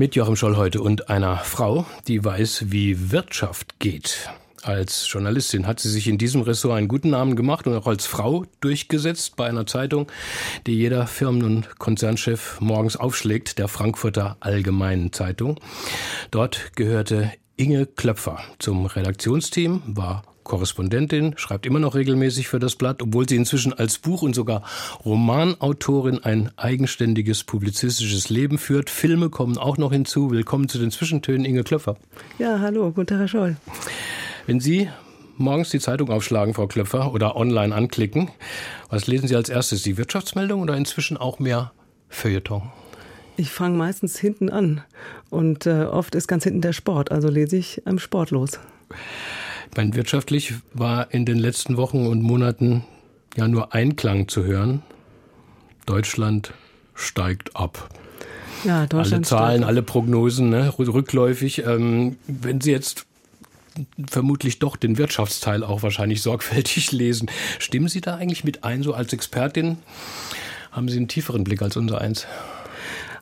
Mit Joachim Scholl heute und einer Frau, die weiß, wie Wirtschaft geht. Als Journalistin hat sie sich in diesem Ressort einen guten Namen gemacht und auch als Frau durchgesetzt bei einer Zeitung, die jeder Firmen- und Konzernchef morgens aufschlägt, der Frankfurter Allgemeinen Zeitung. Dort gehörte Inge Klöpfer zum Redaktionsteam, war Korrespondentin, schreibt immer noch regelmäßig für das Blatt, obwohl sie inzwischen als Buch- und sogar Romanautorin ein eigenständiges publizistisches Leben führt. Filme kommen auch noch hinzu. Willkommen zu den Zwischentönen, Inge Klöpfer. Ja, hallo, guten Tag, Herr Scholl. Wenn Sie morgens die Zeitung aufschlagen, Frau Klöpfer, oder online anklicken, was lesen Sie als erstes? Die Wirtschaftsmeldung oder inzwischen auch mehr Feuilleton? Ich fange meistens hinten an und äh, oft ist ganz hinten der Sport, also lese ich am Sport los. Mein wirtschaftlich war in den letzten Wochen und Monaten ja nur Einklang zu hören. Deutschland steigt ab. Ja, Deutschland alle Zahlen, alle Prognosen ne, rückläufig. Ähm, wenn Sie jetzt vermutlich doch den Wirtschaftsteil auch wahrscheinlich sorgfältig lesen, stimmen Sie da eigentlich mit ein, so als Expertin? Haben Sie einen tieferen Blick als unser eins?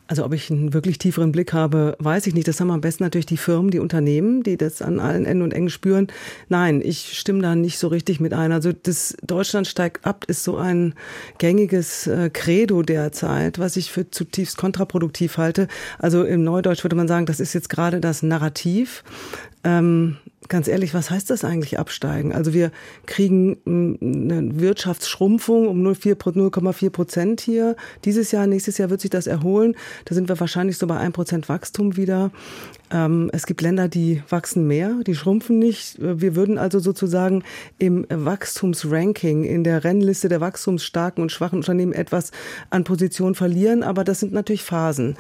Also ob ich einen wirklich tieferen Blick habe, weiß ich nicht. Das haben am besten natürlich die Firmen, die Unternehmen, die das an allen Enden und Engen spüren. Nein, ich stimme da nicht so richtig mit ein. Also das Deutschland steigt ab ist so ein gängiges äh, Credo derzeit, was ich für zutiefst kontraproduktiv halte. Also im Neudeutsch würde man sagen, das ist jetzt gerade das Narrativ. Ähm, ganz ehrlich, was heißt das eigentlich absteigen? Also wir kriegen eine Wirtschaftsschrumpfung um 0,4 Prozent hier. Dieses Jahr, nächstes Jahr wird sich das erholen. Da sind wir wahrscheinlich so bei 1 Prozent Wachstum wieder. Ähm, es gibt Länder, die wachsen mehr, die schrumpfen nicht. Wir würden also sozusagen im Wachstumsranking, in der Rennliste der wachstumsstarken und schwachen Unternehmen etwas an Position verlieren. Aber das sind natürlich Phasen.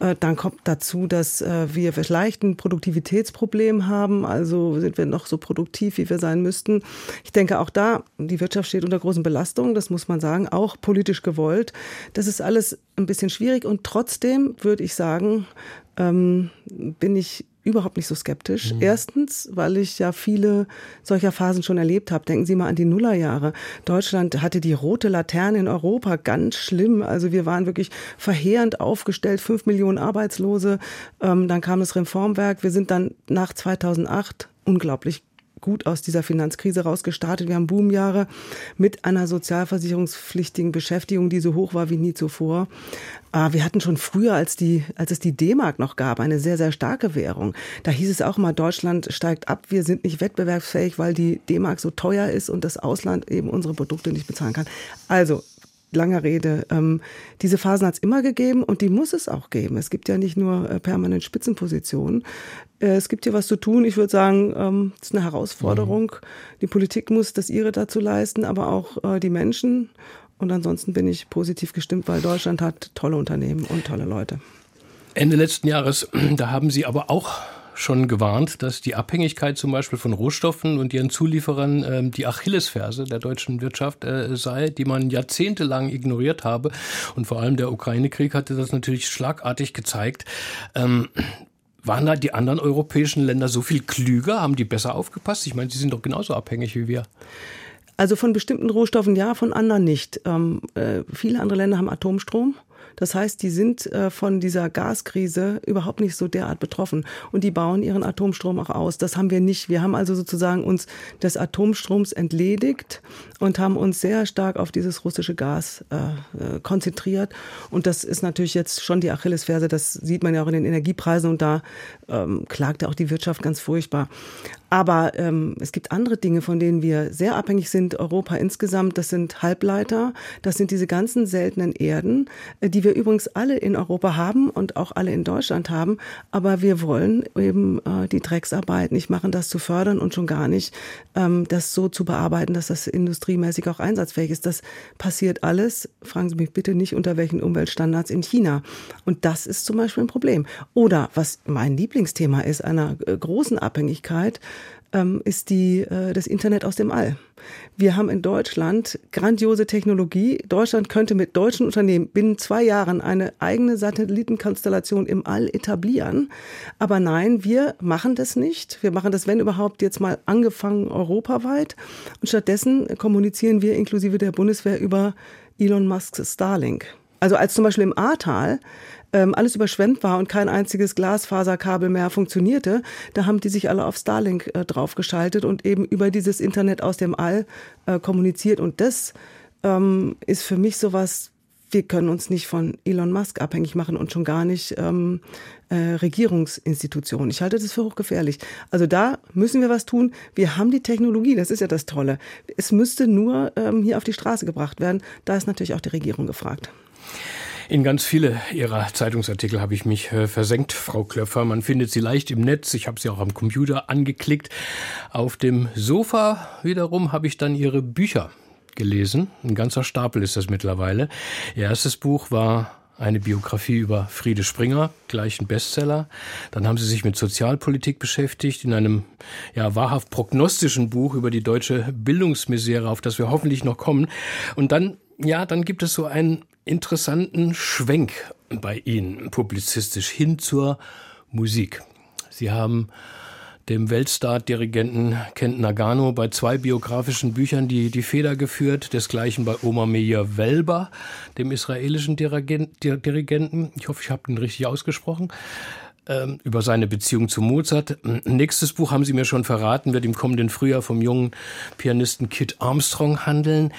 Äh, dann kommt dazu, dass äh, wir vielleicht ein Produktivitätsproblem haben. Also sind wir noch so produktiv, wie wir sein müssten. Ich denke auch da, die Wirtschaft steht unter großen Belastungen. Das muss man sagen, auch politisch gewollt. Das ist alles ein bisschen schwierig. Und trotzdem würde ich sagen, ähm, bin ich überhaupt nicht so skeptisch. Mhm. Erstens, weil ich ja viele solcher Phasen schon erlebt habe. Denken Sie mal an die Nullerjahre. Deutschland hatte die rote Laterne in Europa, ganz schlimm. Also wir waren wirklich verheerend aufgestellt, fünf Millionen Arbeitslose. Ähm, dann kam das Reformwerk. Wir sind dann nach 2008 unglaublich gut aus dieser Finanzkrise rausgestartet. Wir haben Boomjahre mit einer sozialversicherungspflichtigen Beschäftigung, die so hoch war wie nie zuvor. Ah, wir hatten schon früher, als, die, als es die D-Mark noch gab, eine sehr, sehr starke Währung. Da hieß es auch mal, Deutschland steigt ab, wir sind nicht wettbewerbsfähig, weil die D-Mark so teuer ist und das Ausland eben unsere Produkte nicht bezahlen kann. Also langer Rede. Ähm, diese Phasen hat es immer gegeben und die muss es auch geben. Es gibt ja nicht nur äh, permanent Spitzenpositionen. Äh, es gibt hier was zu tun. Ich würde sagen, ähm, es ist eine Herausforderung. Mhm. Die Politik muss das ihre dazu leisten, aber auch äh, die Menschen. Und ansonsten bin ich positiv gestimmt, weil Deutschland hat tolle Unternehmen und tolle Leute. Ende letzten Jahres, da haben Sie aber auch schon gewarnt, dass die Abhängigkeit zum Beispiel von Rohstoffen und ihren Zulieferern äh, die Achillesferse der deutschen Wirtschaft äh, sei, die man jahrzehntelang ignoriert habe. Und vor allem der Ukraine-Krieg hatte das natürlich schlagartig gezeigt. Ähm, waren da die anderen europäischen Länder so viel klüger? Haben die besser aufgepasst? Ich meine, sie sind doch genauso abhängig wie wir. Also von bestimmten Rohstoffen ja, von anderen nicht. Ähm, äh, viele andere Länder haben Atomstrom. Das heißt, die sind äh, von dieser Gaskrise überhaupt nicht so derart betroffen und die bauen ihren Atomstrom auch aus. Das haben wir nicht. Wir haben also sozusagen uns des Atomstroms entledigt und haben uns sehr stark auf dieses russische Gas äh, äh konzentriert. Und das ist natürlich jetzt schon die Achillesferse. Das sieht man ja auch in den Energiepreisen und da ähm, klagt ja auch die Wirtschaft ganz furchtbar. Aber ähm, es gibt andere Dinge, von denen wir sehr abhängig sind, Europa insgesamt. Das sind Halbleiter, das sind diese ganzen seltenen Erden, äh, die wir übrigens alle in Europa haben und auch alle in Deutschland haben. Aber wir wollen eben äh, die Drecksarbeit nicht machen, das zu fördern und schon gar nicht ähm, das so zu bearbeiten, dass das industriemäßig auch einsatzfähig ist. Das passiert alles, fragen Sie mich bitte nicht, unter welchen Umweltstandards in China. Und das ist zum Beispiel ein Problem. Oder was mein Lieblingsthema ist, einer äh, großen Abhängigkeit, ähm, ist die, äh, das Internet aus dem All. Wir haben in Deutschland grandiose Technologie. Deutschland könnte mit deutschen Unternehmen binnen zwei Jahren eine eigene Satellitenkonstellation im All etablieren. Aber nein, wir machen das nicht. Wir machen das, wenn überhaupt, jetzt mal angefangen europaweit. Und stattdessen kommunizieren wir inklusive der Bundeswehr über Elon Musks Starlink. Also als zum Beispiel im Ahrtal ähm, alles überschwemmt war und kein einziges Glasfaserkabel mehr funktionierte, da haben die sich alle auf Starlink äh, draufgeschaltet und eben über dieses Internet aus dem All äh, kommuniziert. Und das ähm, ist für mich sowas, wir können uns nicht von Elon Musk abhängig machen und schon gar nicht ähm, äh, Regierungsinstitutionen. Ich halte das für hochgefährlich. Also da müssen wir was tun. Wir haben die Technologie, das ist ja das Tolle. Es müsste nur ähm, hier auf die Straße gebracht werden. Da ist natürlich auch die Regierung gefragt. In ganz viele Ihrer Zeitungsartikel habe ich mich äh, versenkt, Frau Klöpfer. Man findet sie leicht im Netz. Ich habe sie auch am Computer angeklickt. Auf dem Sofa wiederum habe ich dann Ihre Bücher gelesen. Ein ganzer Stapel ist das mittlerweile. Ihr erstes Buch war eine Biografie über Friede Springer, gleich ein Bestseller. Dann haben sie sich mit Sozialpolitik beschäftigt in einem ja wahrhaft prognostischen Buch über die deutsche Bildungsmisere, auf das wir hoffentlich noch kommen. Und dann ja, dann gibt es so einen interessanten Schwenk bei Ihnen publizistisch hin zur Musik. Sie haben dem Weltstar-Dirigenten Kent Nagano bei zwei biografischen Büchern die, die Feder geführt, desgleichen bei Omar Meir Welber, dem israelischen Dirigenten. Ich hoffe, ich habe den richtig ausgesprochen ähm, über seine Beziehung zu Mozart. Nächstes Buch haben Sie mir schon verraten, wird im kommenden Frühjahr vom jungen Pianisten Kit Armstrong handeln.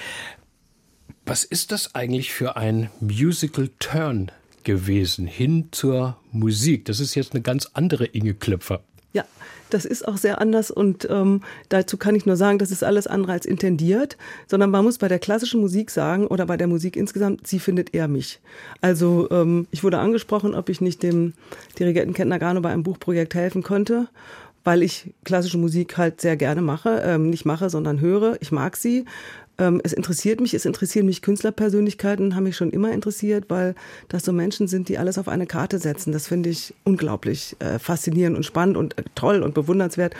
Was ist das eigentlich für ein Musical Turn gewesen hin zur Musik? Das ist jetzt eine ganz andere Inge Klöpfer. Ja, das ist auch sehr anders und ähm, dazu kann ich nur sagen, das ist alles andere als intendiert, sondern man muss bei der klassischen Musik sagen oder bei der Musik insgesamt, sie findet eher mich. Also ähm, ich wurde angesprochen, ob ich nicht dem Dirigenten Kent Nagano bei einem Buchprojekt helfen könnte weil ich klassische Musik halt sehr gerne mache, ähm, nicht mache, sondern höre. Ich mag sie ähm, es interessiert mich, es interessieren mich Künstlerpersönlichkeiten, haben mich schon immer interessiert, weil das so Menschen sind, die alles auf eine Karte setzen. Das finde ich unglaublich äh, faszinierend und spannend und äh, toll und bewundernswert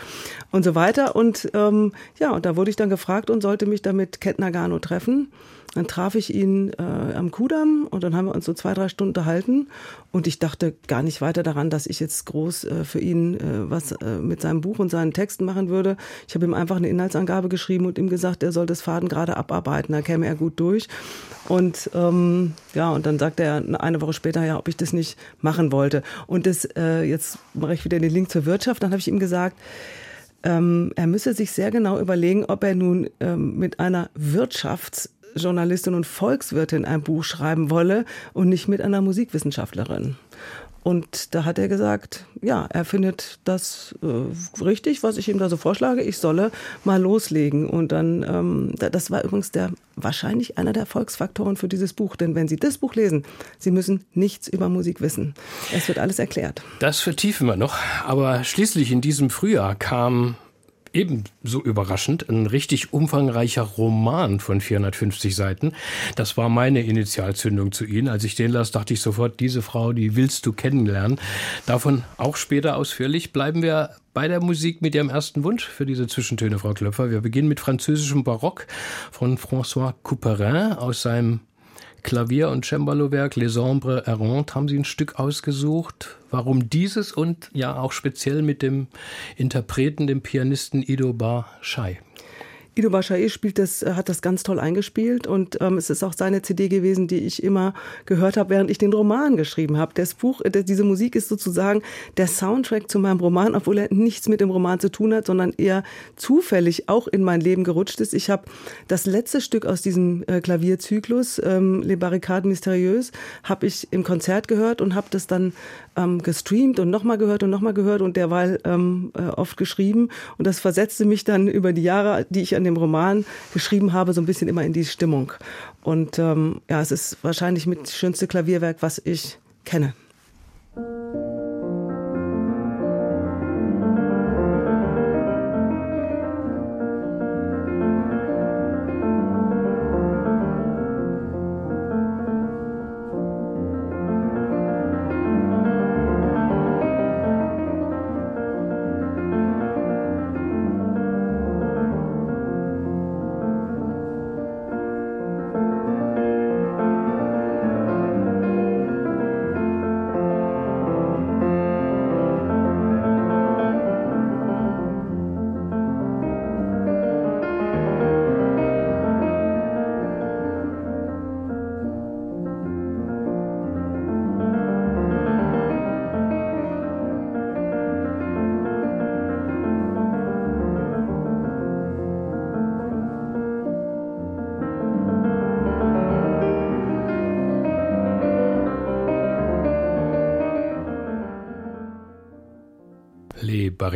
und so weiter. Und ähm, ja, und da wurde ich dann gefragt und sollte mich damit Ket Nagano treffen. Dann traf ich ihn äh, am Kudamm und dann haben wir uns so zwei, drei Stunden unterhalten. Und ich dachte gar nicht weiter daran, dass ich jetzt groß äh, für ihn äh, was äh, mit seinem Buch und seinen Texten machen würde. Ich habe ihm einfach eine Inhaltsangabe geschrieben und ihm gesagt, er soll das Faden gerade abarbeiten. Da käme er gut durch. Und ähm, ja, und dann sagte er eine Woche später, ja, ob ich das nicht machen wollte. Und das, äh, jetzt mache ich wieder den Link zur Wirtschaft. Dann habe ich ihm gesagt, ähm, er müsse sich sehr genau überlegen, ob er nun ähm, mit einer Wirtschafts- Journalistin und Volkswirtin ein Buch schreiben wolle und nicht mit einer Musikwissenschaftlerin. Und da hat er gesagt, ja, er findet das äh, richtig, was ich ihm da so vorschlage. Ich solle mal loslegen. Und dann, ähm, das war übrigens der wahrscheinlich einer der Erfolgsfaktoren für dieses Buch. Denn wenn Sie das Buch lesen, Sie müssen nichts über Musik wissen. Es wird alles erklärt. Das vertiefen wir noch. Aber schließlich in diesem Frühjahr kam ebenso überraschend ein richtig umfangreicher Roman von 450 Seiten. Das war meine Initialzündung zu Ihnen. Als ich den las, dachte ich sofort, diese Frau, die willst du kennenlernen. Davon auch später ausführlich. Bleiben wir bei der Musik mit Ihrem ersten Wunsch für diese Zwischentöne, Frau Klöpfer. Wir beginnen mit französischem Barock von François Couperin aus seinem Klavier- und Cembalo-Werk Les Ombres Errantes haben Sie ein Stück ausgesucht. Warum dieses und ja auch speziell mit dem Interpreten, dem Pianisten Ido Bar Shai? Ido Bashair spielt das, äh, hat das ganz toll eingespielt und ähm, es ist auch seine CD gewesen, die ich immer gehört habe, während ich den Roman geschrieben habe. Das Buch, äh, diese Musik ist sozusagen der Soundtrack zu meinem Roman, obwohl er nichts mit dem Roman zu tun hat, sondern eher zufällig auch in mein Leben gerutscht ist. Ich habe das letzte Stück aus diesem äh, Klavierzyklus, ähm, Les Barricades Mystérieuses, habe ich im Konzert gehört und habe das dann ähm, gestreamt und nochmal gehört und nochmal gehört und derweil ähm, äh, oft geschrieben. Und das versetzte mich dann über die Jahre, die ich an dem Roman geschrieben habe, so ein bisschen immer in die Stimmung. Und ähm, ja, es ist wahrscheinlich mit das schönste Klavierwerk, was ich kenne.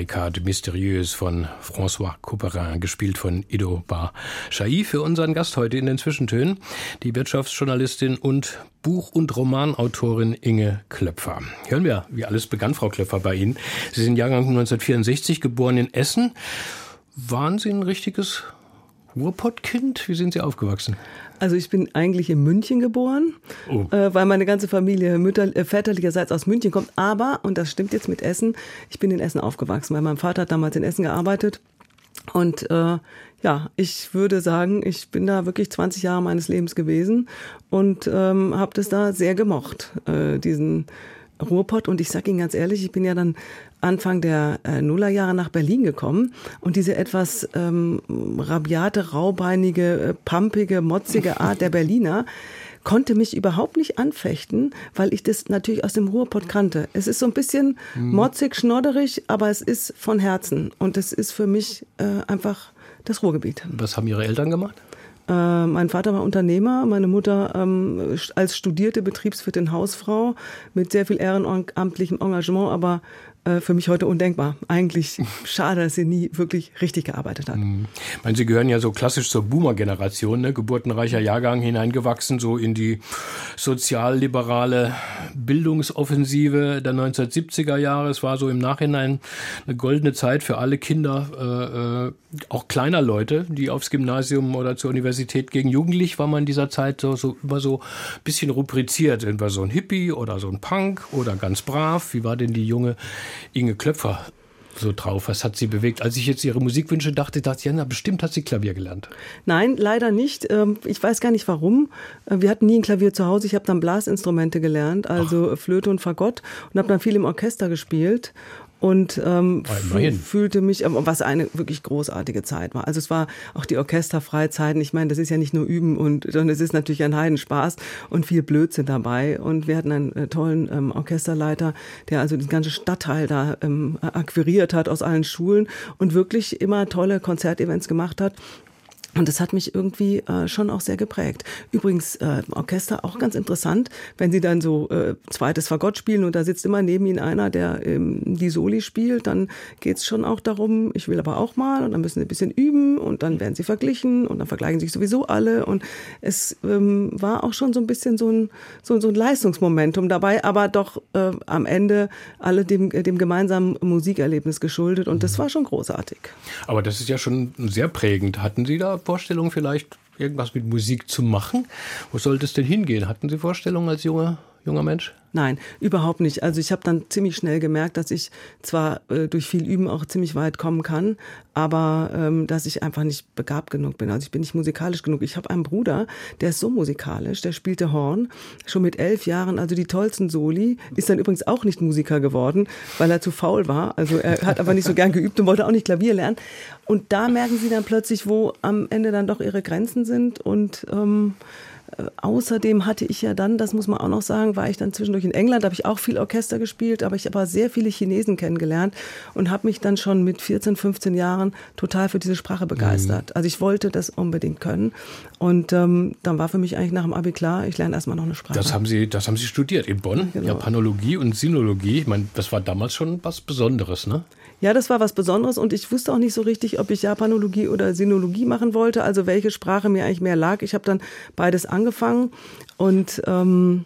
Barricade Mystérieuse von François Couperin, gespielt von Ido Bar Chai für unseren Gast heute in den Zwischentönen, die Wirtschaftsjournalistin und Buch- und Romanautorin Inge Klöpfer. Hören wir, wie alles begann, Frau Klöpfer, bei Ihnen. Sie sind Jahrgang 1964, geboren in Essen. Waren Sie ein richtiges Ruhrpottkind? Wie sind Sie aufgewachsen? Also ich bin eigentlich in München geboren, oh. äh, weil meine ganze Familie mütter, äh, väterlicherseits aus München kommt. Aber, und das stimmt jetzt mit Essen, ich bin in Essen aufgewachsen, weil mein Vater hat damals in Essen gearbeitet. Und äh, ja, ich würde sagen, ich bin da wirklich 20 Jahre meines Lebens gewesen und ähm, habe das da sehr gemocht, äh, diesen Ruhrpott. Und ich sage Ihnen ganz ehrlich, ich bin ja dann Anfang der äh, Nullerjahre nach Berlin gekommen und diese etwas ähm, rabiate, raubeinige, äh, pampige, motzige Art der Berliner konnte mich überhaupt nicht anfechten, weil ich das natürlich aus dem Ruhrpott kannte. Es ist so ein bisschen mhm. motzig, schnodderig, aber es ist von Herzen und es ist für mich äh, einfach das Ruhrgebiet. Was haben Ihre Eltern gemacht? Äh, mein Vater war Unternehmer, meine Mutter ähm, als studierte Betriebswirtin Hausfrau mit sehr viel ehrenamtlichem Engagement, aber äh, für mich heute undenkbar. Eigentlich schade, dass sie nie wirklich richtig gearbeitet hat. Mhm. Ich meine, Sie gehören ja so klassisch zur Boomer-Generation, ne? geburtenreicher Jahrgang hineingewachsen, so in die sozialliberale Bildungsoffensive der 1970er Jahre. Es war so im Nachhinein eine goldene Zeit für alle Kinder, äh, äh, auch kleiner Leute, die aufs Gymnasium oder zur Universität gegen Jugendlich war man in dieser Zeit so, so immer so ein bisschen rubriziert. Entweder so ein Hippie oder so ein Punk oder ganz brav. Wie war denn die junge Inge Klöpfer so drauf? Was hat sie bewegt? Als ich jetzt ihre Musikwünsche dachte, dachte ich, ja, bestimmt hat sie Klavier gelernt. Nein, leider nicht. Ähm, ich weiß gar nicht warum. Äh, wir hatten nie ein Klavier zu Hause. Ich habe dann Blasinstrumente gelernt, also Ach. Flöte und Fagott und habe dann viel im Orchester gespielt und ähm, fühlte mich, was eine wirklich großartige Zeit war. Also es war auch die Orchesterfreizeiten. Ich meine, das ist ja nicht nur Üben und sondern es ist natürlich ein Heidenspaß und viel Blödsinn dabei. Und wir hatten einen äh, tollen ähm, Orchesterleiter, der also den ganzen Stadtteil da ähm, akquiriert hat aus allen Schulen und wirklich immer tolle Konzertevents gemacht hat. Und das hat mich irgendwie äh, schon auch sehr geprägt. Übrigens, äh, Orchester auch ganz interessant, wenn sie dann so äh, zweites Fagott spielen und da sitzt immer neben ihnen einer, der ähm, die Soli spielt, dann geht's schon auch darum, ich will aber auch mal und dann müssen sie ein bisschen üben und dann werden sie verglichen und dann vergleichen sich sowieso alle und es ähm, war auch schon so ein bisschen so ein, so, so ein Leistungsmomentum dabei, aber doch äh, am Ende alle dem, dem gemeinsamen Musikerlebnis geschuldet und das war schon großartig. Aber das ist ja schon sehr prägend. Hatten Sie da Vorstellung vielleicht, irgendwas mit Musik zu machen? Wo sollte es denn hingehen? Hatten Sie Vorstellungen als junger, junger Mensch? Nein, überhaupt nicht. Also ich habe dann ziemlich schnell gemerkt, dass ich zwar äh, durch viel Üben auch ziemlich weit kommen kann, aber ähm, dass ich einfach nicht begabt genug bin. Also ich bin nicht musikalisch genug. Ich habe einen Bruder, der ist so musikalisch, der spielte Horn schon mit elf Jahren, also die tollsten Soli. Ist dann übrigens auch nicht Musiker geworden, weil er zu faul war. Also er hat aber nicht so gern geübt und wollte auch nicht Klavier lernen. Und da merken sie dann plötzlich, wo am Ende dann doch ihre Grenzen sind und ähm, außerdem hatte ich ja dann, das muss man auch noch sagen, war ich dann zwischendurch in England, habe ich auch viel Orchester gespielt, aber ich habe sehr viele Chinesen kennengelernt und habe mich dann schon mit 14, 15 Jahren total für diese Sprache begeistert. Mhm. Also ich wollte das unbedingt können und ähm, dann war für mich eigentlich nach dem Abi klar, ich lerne erstmal noch eine Sprache. Das haben Sie, das haben Sie studiert in Bonn, genau. Japanologie und Sinologie. Ich meine, das war damals schon was Besonderes, ne? Ja, das war was Besonderes und ich wusste auch nicht so richtig, ob ich Japanologie oder Sinologie machen wollte, also welche Sprache mir eigentlich mehr lag. Ich habe dann beides angefangen und ähm,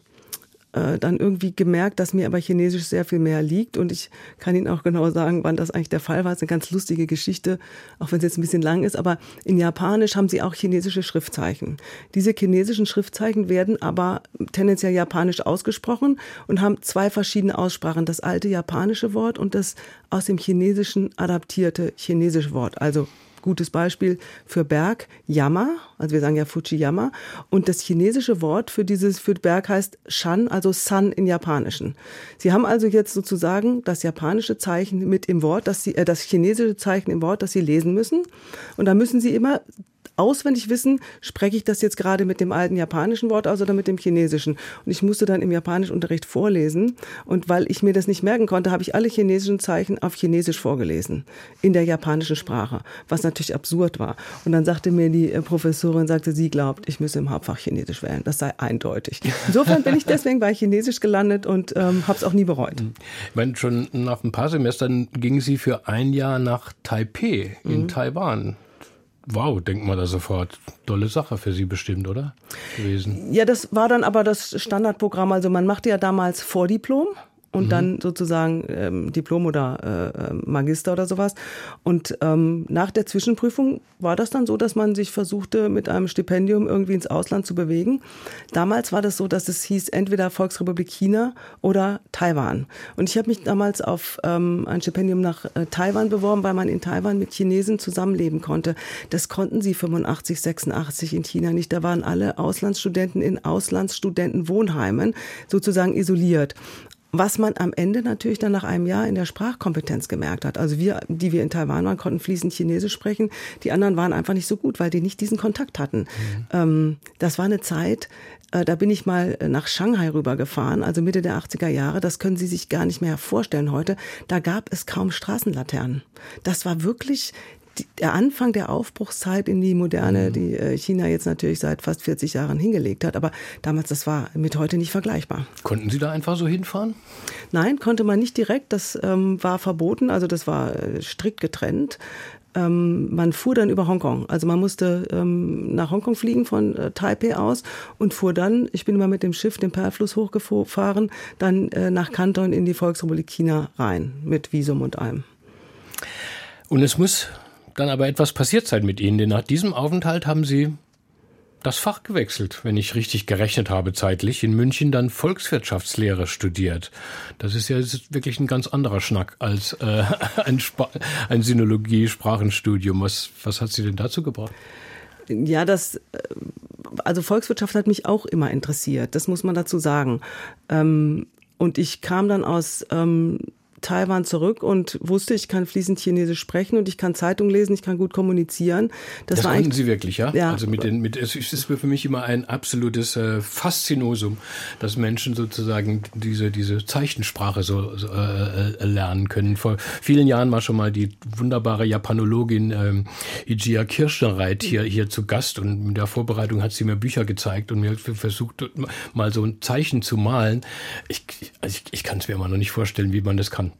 äh, dann irgendwie gemerkt, dass mir aber Chinesisch sehr viel mehr liegt. Und ich kann Ihnen auch genau sagen, wann das eigentlich der Fall war. Es ist eine ganz lustige Geschichte, auch wenn es jetzt ein bisschen lang ist. Aber in Japanisch haben sie auch chinesische Schriftzeichen. Diese chinesischen Schriftzeichen werden aber tendenziell japanisch ausgesprochen und haben zwei verschiedene Aussprachen. Das alte japanische Wort und das aus dem Chinesischen adaptierte chinesische Wort. Also gutes Beispiel für Berg, Yama, also wir sagen ja Fujiyama. Und das chinesische Wort für dieses, für Berg heißt Shan, also Sun in Japanischen. Sie haben also jetzt sozusagen das japanische Zeichen mit im Wort, dass Sie, äh, das chinesische Zeichen im Wort, das Sie lesen müssen. Und da müssen Sie immer auswendig wissen, spreche ich das jetzt gerade mit dem alten japanischen Wort aus oder mit dem chinesischen. Und ich musste dann im Japanischunterricht vorlesen. Und weil ich mir das nicht merken konnte, habe ich alle chinesischen Zeichen auf Chinesisch vorgelesen, in der japanischen Sprache, was natürlich absurd war. Und dann sagte mir die äh, Professorin, sagte, sie glaubt, ich müsse im Hauptfach Chinesisch wählen. Das sei eindeutig. Insofern bin ich deswegen bei Chinesisch gelandet und ähm, habe es auch nie bereut. Ich meine, schon nach ein paar Semestern ging Sie für ein Jahr nach Taipei in mhm. Taiwan. Wow, denkt man da sofort. Tolle Sache für Sie bestimmt, oder? Gewesen. Ja, das war dann aber das Standardprogramm. Also man machte ja damals Vordiplom und mhm. dann sozusagen ähm, Diplom oder äh, äh, Magister oder sowas. Und ähm, nach der Zwischenprüfung war das dann so, dass man sich versuchte, mit einem Stipendium irgendwie ins Ausland zu bewegen. Damals war das so, dass es hieß entweder Volksrepublik China oder Taiwan. Und ich habe mich damals auf ähm, ein Stipendium nach äh, Taiwan beworben, weil man in Taiwan mit Chinesen zusammenleben konnte. Das konnten sie 85, 86 in China nicht. Da waren alle Auslandsstudenten in Auslandsstudentenwohnheimen sozusagen isoliert was man am Ende natürlich dann nach einem Jahr in der Sprachkompetenz gemerkt hat. Also wir, die wir in Taiwan waren, konnten fließend Chinesisch sprechen. Die anderen waren einfach nicht so gut, weil die nicht diesen Kontakt hatten. Mhm. Ähm, das war eine Zeit, äh, da bin ich mal nach Shanghai rübergefahren, also Mitte der 80er Jahre. Das können Sie sich gar nicht mehr vorstellen heute. Da gab es kaum Straßenlaternen. Das war wirklich der Anfang der Aufbruchszeit in die Moderne, mhm. die äh, China jetzt natürlich seit fast 40 Jahren hingelegt hat. Aber damals, das war mit heute nicht vergleichbar. Konnten Sie da einfach so hinfahren? Nein, konnte man nicht direkt. Das ähm, war verboten, also das war äh, strikt getrennt. Ähm, man fuhr dann über Hongkong. Also man musste ähm, nach Hongkong fliegen von äh, Taipei aus und fuhr dann, ich bin immer mit dem Schiff den Perlfluss hochgefahren, dann äh, nach Kanton in die Volksrepublik China rein, mit Visum und allem. Und es muss dann aber etwas passiert sein mit Ihnen, denn nach diesem Aufenthalt haben Sie das Fach gewechselt, wenn ich richtig gerechnet habe zeitlich, in München dann Volkswirtschaftslehre studiert. Das ist ja wirklich ein ganz anderer Schnack als äh, ein, ein Sinologie-Sprachenstudium. Was, was hat Sie denn dazu gebracht? Ja, das, äh, also Volkswirtschaft hat mich auch immer interessiert, das muss man dazu sagen. Ähm, und ich kam dann aus ähm, Taiwan zurück und wusste, ich kann fließend Chinesisch sprechen und ich kann Zeitung lesen, ich kann gut kommunizieren. Das, das konnten Sie wirklich, ja? ja? Also mit den, mit, es ist für mich immer ein absolutes äh, Faszinosum, dass Menschen sozusagen diese, diese Zeichensprache so, so äh, äh lernen können. Vor vielen Jahren war schon mal die wunderbare Japanologin ähm, Ijia Kirschnerreit hier, hier zu Gast und in der Vorbereitung hat sie mir Bücher gezeigt und mir versucht, mal so ein Zeichen zu malen. Ich, ich, ich kann es mir immer noch nicht vorstellen, wie man das kann.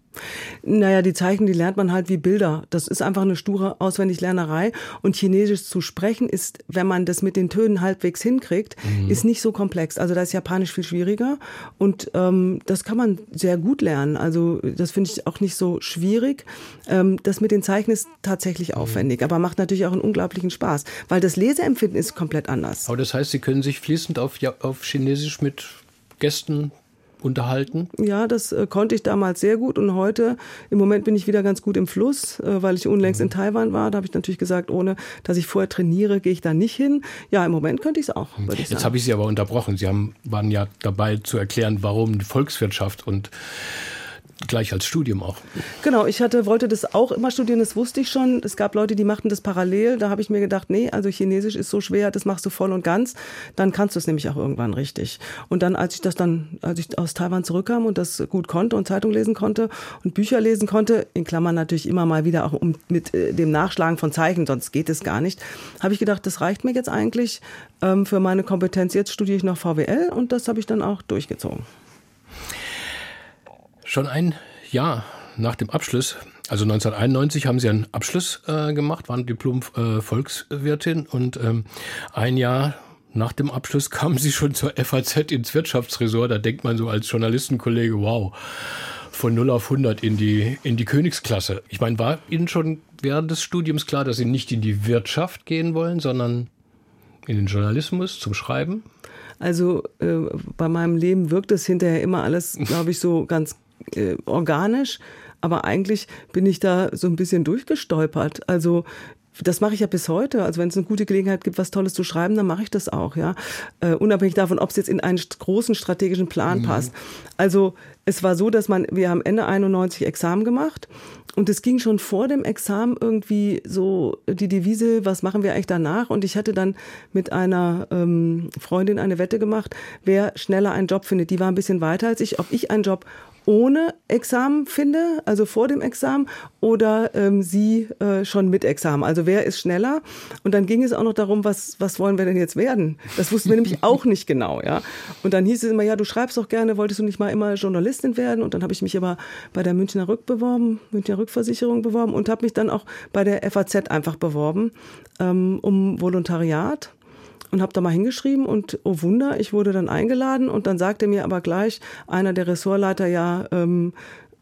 Naja, die Zeichen, die lernt man halt wie Bilder. Das ist einfach eine sture Auswendiglernerei. Und Chinesisch zu sprechen ist, wenn man das mit den Tönen halbwegs hinkriegt, mhm. ist nicht so komplex. Also da ist Japanisch viel schwieriger. Und ähm, das kann man sehr gut lernen. Also das finde ich auch nicht so schwierig. Ähm, das mit den Zeichen ist tatsächlich mhm. aufwendig, aber macht natürlich auch einen unglaublichen Spaß, weil das Leseempfinden ist komplett anders. Aber das heißt, Sie können sich fließend auf, auf Chinesisch mit Gästen unterhalten? Ja, das äh, konnte ich damals sehr gut und heute, im Moment bin ich wieder ganz gut im Fluss, äh, weil ich unlängst mhm. in Taiwan war. Da habe ich natürlich gesagt, ohne dass ich vorher trainiere, gehe ich da nicht hin. Ja, im Moment könnte ich es auch. Ich Jetzt habe ich Sie aber unterbrochen. Sie haben, waren ja dabei zu erklären, warum die Volkswirtschaft und gleich als Studium auch. Genau, ich hatte, wollte das auch immer studieren, das wusste ich schon. Es gab Leute, die machten das parallel. Da habe ich mir gedacht, nee, also Chinesisch ist so schwer, das machst du voll und ganz. Dann kannst du es nämlich auch irgendwann richtig. Und dann, als ich das dann, als ich aus Taiwan zurückkam und das gut konnte und Zeitung lesen konnte und Bücher lesen konnte, in Klammern natürlich immer mal wieder auch um, mit äh, dem Nachschlagen von Zeichen, sonst geht es gar nicht, habe ich gedacht, das reicht mir jetzt eigentlich ähm, für meine Kompetenz. Jetzt studiere ich noch VWL und das habe ich dann auch durchgezogen. Schon ein Jahr nach dem Abschluss Also 1991 haben Sie einen Abschluss äh, gemacht, waren Diplom-Volkswirtin äh, und ähm, ein Jahr nach dem Abschluss kamen Sie schon zur FAZ ins Wirtschaftsressort. Da denkt man so als Journalistenkollege, wow, von 0 auf 100 in die, in die Königsklasse. Ich meine, war Ihnen schon während des Studiums klar, dass Sie nicht in die Wirtschaft gehen wollen, sondern in den Journalismus zum Schreiben? Also äh, bei meinem Leben wirkt es hinterher immer alles, glaube ich, so ganz äh, organisch. Aber eigentlich bin ich da so ein bisschen durchgestolpert. Also das mache ich ja bis heute. Also wenn es eine gute Gelegenheit gibt, was Tolles zu schreiben, dann mache ich das auch, ja. Uh, unabhängig davon, ob es jetzt in einen großen strategischen Plan mhm. passt. Also es war so, dass man, wir haben Ende 91 Examen gemacht und es ging schon vor dem Examen irgendwie so die Devise, was machen wir eigentlich danach? Und ich hatte dann mit einer ähm, Freundin eine Wette gemacht, wer schneller einen Job findet. Die war ein bisschen weiter als ich, ob ich einen Job ohne Examen finde, also vor dem Examen, oder ähm, sie äh, schon mit Examen. Also wer ist schneller? Und dann ging es auch noch darum, was, was wollen wir denn jetzt werden? Das wussten wir nämlich auch nicht genau, ja. Und dann hieß es immer, ja, du schreibst doch gerne, wolltest du nicht mal immer Journalistin werden? Und dann habe ich mich aber bei der Münchner Rück beworben, Münchner Rückversicherung beworben und habe mich dann auch bei der FAZ einfach beworben ähm, um Volontariat und habe da mal hingeschrieben und oh Wunder, ich wurde dann eingeladen und dann sagte mir aber gleich einer der Ressortleiter, ja, ähm,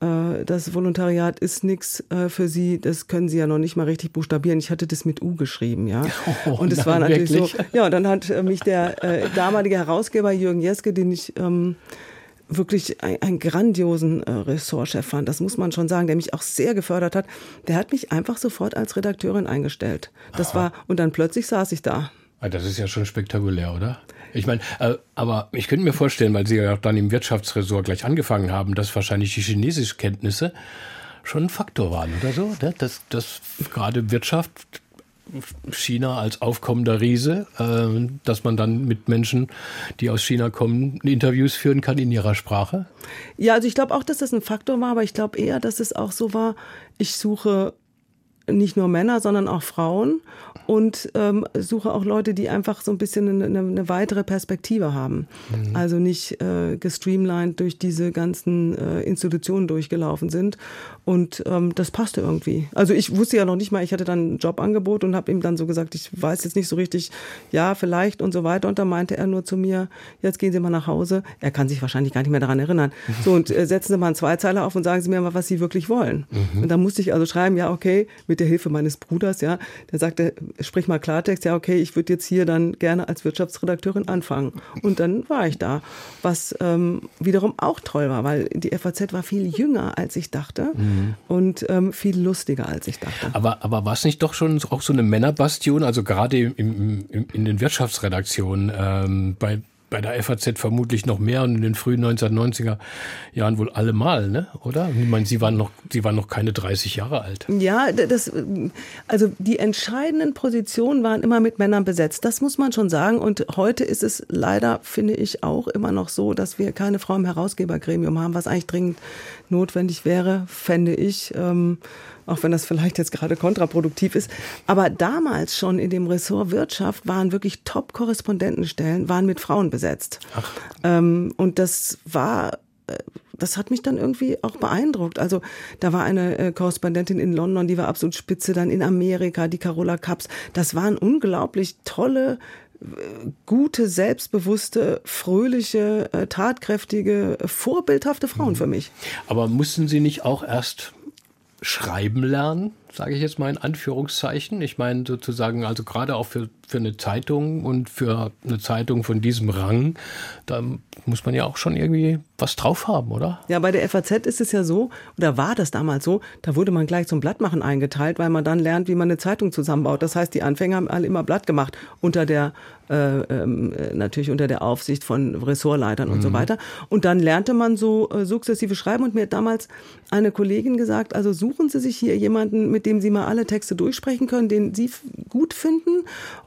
äh, das Volontariat ist nichts äh, für Sie, das können Sie ja noch nicht mal richtig buchstabieren. Ich hatte das mit U geschrieben, ja. Oh, und es war natürlich wirklich? so, ja, dann hat äh, mich der äh, damalige Herausgeber Jürgen Jeske, den ich ähm, wirklich einen grandiosen äh, Ressortchef fand, das muss man schon sagen, der mich auch sehr gefördert hat. Der hat mich einfach sofort als Redakteurin eingestellt. Das Aha. war, und dann plötzlich saß ich da. Ah, das ist ja schon spektakulär, oder? Ich meine, äh, aber ich könnte mir vorstellen, weil Sie ja auch dann im Wirtschaftsressort gleich angefangen haben, dass wahrscheinlich die Chinesischkenntnisse schon ein Faktor waren oder so, ne? dass, dass gerade Wirtschaft China als aufkommender Riese, äh, dass man dann mit Menschen, die aus China kommen, Interviews führen kann in ihrer Sprache? Ja, also ich glaube auch, dass das ein Faktor war, aber ich glaube eher, dass es auch so war, ich suche nicht nur Männer, sondern auch Frauen und ähm, suche auch Leute, die einfach so ein bisschen eine, eine weitere Perspektive haben. Mhm. Also nicht äh, gestreamlined durch diese ganzen äh, Institutionen durchgelaufen sind. Und ähm, das passte irgendwie. Also ich wusste ja noch nicht mal, ich hatte dann ein Jobangebot und habe ihm dann so gesagt, ich weiß jetzt nicht so richtig, ja, vielleicht und so weiter. Und da meinte er nur zu mir, jetzt gehen Sie mal nach Hause. Er kann sich wahrscheinlich gar nicht mehr daran erinnern. So, und äh, setzen Sie mal einen Zweizeiler auf und sagen Sie mir mal, was Sie wirklich wollen. Mhm. Und dann musste ich also schreiben, ja, okay, mit der Hilfe meines Bruders, ja, der sagte, sprich mal Klartext, ja, okay, ich würde jetzt hier dann gerne als Wirtschaftsredakteurin anfangen. Und dann war ich da, was ähm, wiederum auch toll war, weil die FAZ war viel jünger, als ich dachte mhm. Und ähm, viel lustiger, als ich dachte. Aber, aber war es nicht doch schon auch so eine Männerbastion, also gerade im, im, in den Wirtschaftsredaktionen, ähm, bei bei der FAZ vermutlich noch mehr und in den frühen 1990er Jahren wohl allemal, ne? oder? Ich meine, Sie waren noch, Sie waren noch keine 30 Jahre alt. Ja, das, also die entscheidenden Positionen waren immer mit Männern besetzt. Das muss man schon sagen. Und heute ist es leider, finde ich, auch immer noch so, dass wir keine Frau im Herausgebergremium haben, was eigentlich dringend notwendig wäre, fände ich. Ähm, auch wenn das vielleicht jetzt gerade kontraproduktiv ist. Aber damals schon in dem Ressort Wirtschaft waren wirklich Top-Korrespondentenstellen, waren mit Frauen besetzt. Ach. Ähm, und das war äh, das hat mich dann irgendwie auch beeindruckt. Also da war eine äh, Korrespondentin in London, die war absolut spitze, dann in Amerika, die Carola Kaps. Das waren unglaublich tolle, äh, gute, selbstbewusste, fröhliche, äh, tatkräftige, vorbildhafte Frauen mhm. für mich. Aber mussten Sie nicht auch erst schreiben lernen, sage ich jetzt mal in Anführungszeichen. Ich meine sozusagen, also gerade auch für, für eine Zeitung und für eine Zeitung von diesem Rang, da muss man ja auch schon irgendwie was drauf haben, oder? Ja, bei der FAZ ist es ja so, oder war das damals so, da wurde man gleich zum Blattmachen eingeteilt, weil man dann lernt, wie man eine Zeitung zusammenbaut. Das heißt, die Anfänger haben alle immer Blatt gemacht, unter der, äh, ähm, äh, natürlich unter der Aufsicht von Ressortleitern mhm. und so mhm. weiter. Und dann lernte man so äh, sukzessive schreiben und mir hat damals eine Kollegin gesagt, also suchen Sie sich hier jemanden, mit dem Sie mal alle Texte durchsprechen können, den Sie gut finden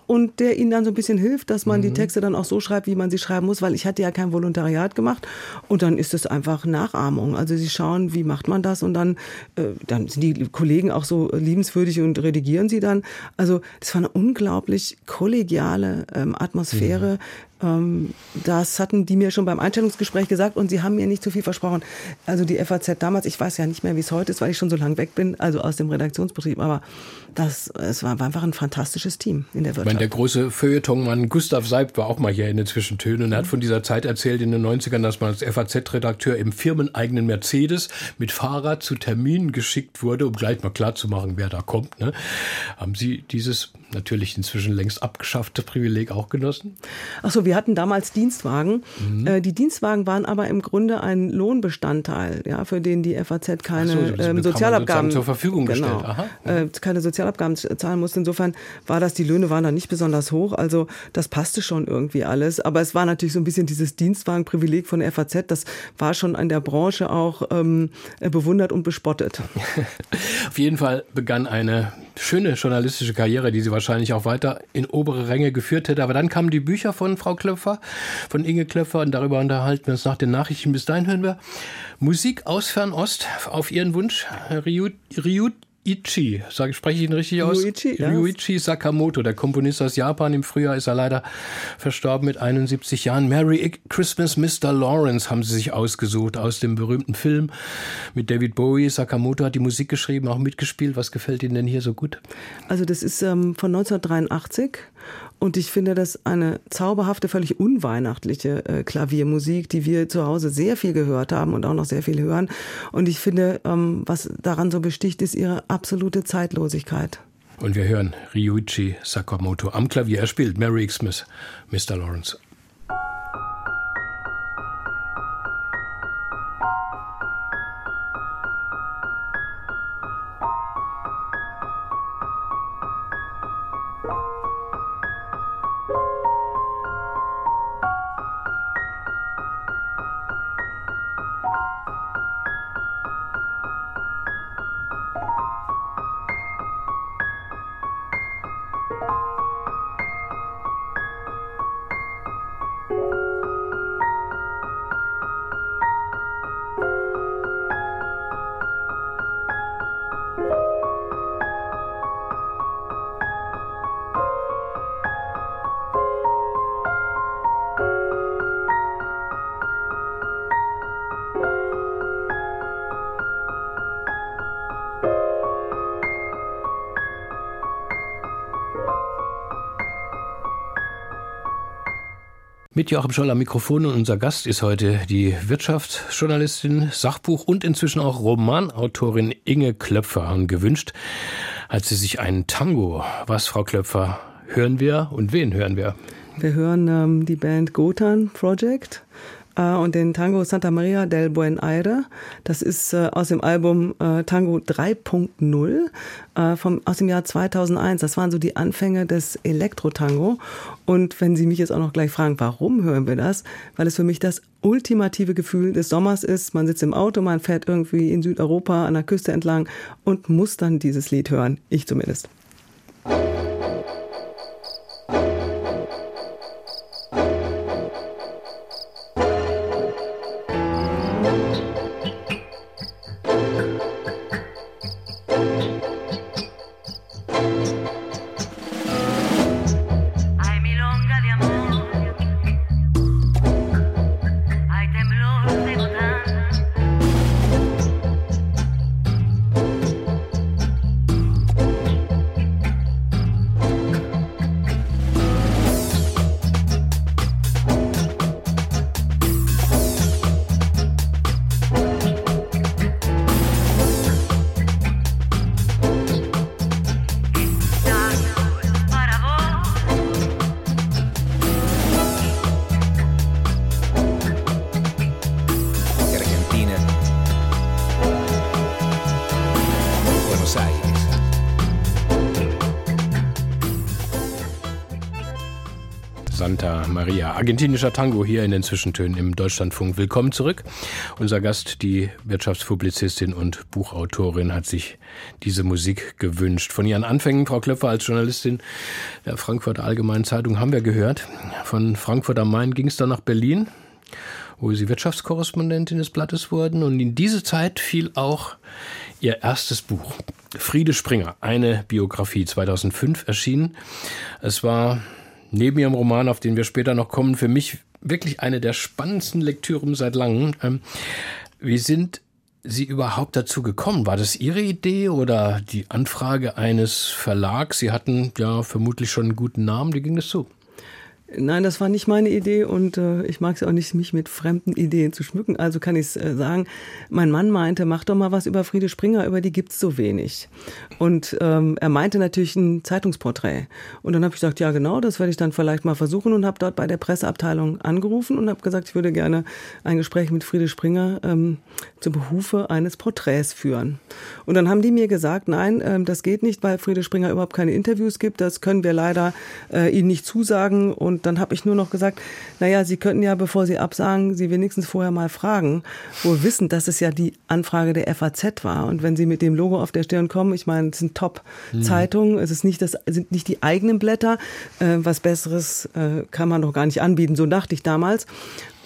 und der ihnen dann so ein bisschen hilft, dass man mhm. die Texte dann auch so schreibt, wie man sie schreiben muss, weil ich hatte ja kein Volontariat gemacht und dann ist es einfach Nachahmung. Also sie schauen, wie macht man das und dann, äh, dann sind die Kollegen auch so liebenswürdig und redigieren sie dann. Also das war eine unglaublich kollegiale ähm, Atmosphäre. Ähm, das hatten die mir schon beim Einstellungsgespräch gesagt und sie haben mir nicht zu viel versprochen. Also die FAZ damals, ich weiß ja nicht mehr, wie es heute ist, weil ich schon so lange weg bin, also aus dem Redaktionsbetrieb, aber das, es war einfach ein fantastisches Team in der Wirtschaft. Ich meine, der große Feuilletonmann Gustav Seibt war auch mal hier in den Zwischentönen und er hat von dieser Zeit erzählt in den 90ern, dass man als FAZ-Redakteur im firmeneigenen Mercedes mit Fahrrad zu Terminen geschickt wurde, um gleich mal klarzumachen, wer da kommt. Ne? Haben Sie dieses natürlich inzwischen längst abgeschaffte Privileg auch genossen? Ach so, wir hatten damals Dienstwagen. Mhm. Äh, die Dienstwagen waren aber im Grunde ein Lohnbestandteil, ja, für den die FAZ keine so, ähm, Sozialabgaben zur Verfügung genau, gestellt. Aha. Äh, keine Sozialabgaben zahlen musste. Insofern war das, die Löhne waren da nicht besonders hoch. Also das passte schon irgendwie alles. Aber es war natürlich so ein bisschen dieses Dienstwagenprivileg von der FAZ. Das war schon an der Branche auch ähm, bewundert und bespottet. Auf jeden Fall begann eine schöne journalistische Karriere, die sie wahrscheinlich auch weiter in obere Ränge geführt hätte. Aber dann kamen die Bücher von Frau Klöpfer, von Inge Klöpfer und darüber unterhalten wir uns nach den Nachrichten. Bis dahin hören wir Musik aus Fernost auf ihren Wunsch. Ryut, Ryut Ichi, sage spreche ich ihn richtig aus? Ryuichi, ja. Ryuichi Sakamoto, der Komponist aus Japan. Im Frühjahr ist er leider verstorben mit 71 Jahren. Merry Christmas, Mr. Lawrence haben sie sich ausgesucht aus dem berühmten Film mit David Bowie. Sakamoto hat die Musik geschrieben, auch mitgespielt. Was gefällt Ihnen denn hier so gut? Also das ist ähm, von 1983 und ich finde das eine zauberhafte, völlig unweihnachtliche äh, Klaviermusik, die wir zu Hause sehr viel gehört haben und auch noch sehr viel hören. Und ich finde, ähm, was daran so besticht, ist ihre absolute Zeitlosigkeit. Und wir hören Ryuichi Sakamoto am Klavier. Er spielt Merry Xmas, Mr. Lawrence. Mit Joachim Scholl am Mikrofon und unser Gast ist heute die Wirtschaftsjournalistin, Sachbuch und inzwischen auch Romanautorin Inge Klöpfer. Und gewünscht hat sie sich einen Tango. Was, Frau Klöpfer, hören wir und wen hören wir? Wir hören ähm, die Band Gotan Project und den Tango Santa Maria del Buen Aire. Das ist äh, aus dem Album äh, Tango 3.0 äh, vom, aus dem Jahr 2001. Das waren so die Anfänge des Elektro-Tango. Und wenn Sie mich jetzt auch noch gleich fragen, warum hören wir das? Weil es für mich das ultimative Gefühl des Sommers ist. Man sitzt im Auto, man fährt irgendwie in Südeuropa an der Küste entlang und muss dann dieses Lied hören. Ich zumindest. Argentinischer Tango hier in den Zwischentönen im Deutschlandfunk. Willkommen zurück. Unser Gast, die Wirtschaftspublizistin und Buchautorin, hat sich diese Musik gewünscht. Von ihren Anfängen, Frau Klöpfer, als Journalistin der Frankfurter Allgemeinen Zeitung, haben wir gehört. Von Frankfurt am Main ging es dann nach Berlin, wo sie Wirtschaftskorrespondentin des Blattes wurden. Und in diese Zeit fiel auch ihr erstes Buch. Friede Springer, eine Biografie, 2005 erschienen. Es war neben ihrem Roman, auf den wir später noch kommen, für mich wirklich eine der spannendsten Lektüren seit langem. Ähm, wie sind Sie überhaupt dazu gekommen? War das Ihre Idee oder die Anfrage eines Verlags? Sie hatten ja vermutlich schon einen guten Namen. Wie ging das zu? Nein, das war nicht meine Idee und äh, ich mag es auch nicht, mich mit fremden Ideen zu schmücken. Also kann ich äh, sagen. Mein Mann meinte, mach doch mal was über Friede Springer, über die gibt's so wenig. Und ähm, er meinte natürlich ein Zeitungsporträt. Und dann habe ich gesagt, ja genau, das werde ich dann vielleicht mal versuchen und habe dort bei der Presseabteilung angerufen und habe gesagt, ich würde gerne ein Gespräch mit Friede Springer ähm, zum Behufe eines Porträts führen. Und dann haben die mir gesagt, nein, ähm, das geht nicht, weil Friede Springer überhaupt keine Interviews gibt. Das können wir leider äh, Ihnen nicht zusagen und dann habe ich nur noch gesagt, naja, Sie könnten ja, bevor Sie absagen, Sie wenigstens vorher mal fragen, wohl wissen, dass es ja die Anfrage der FAZ war. Und wenn Sie mit dem Logo auf der Stirn kommen, ich meine, es sind Top-Zeitungen, es ist nicht das, sind nicht die eigenen Blätter. Äh, was Besseres äh, kann man doch gar nicht anbieten, so dachte ich damals.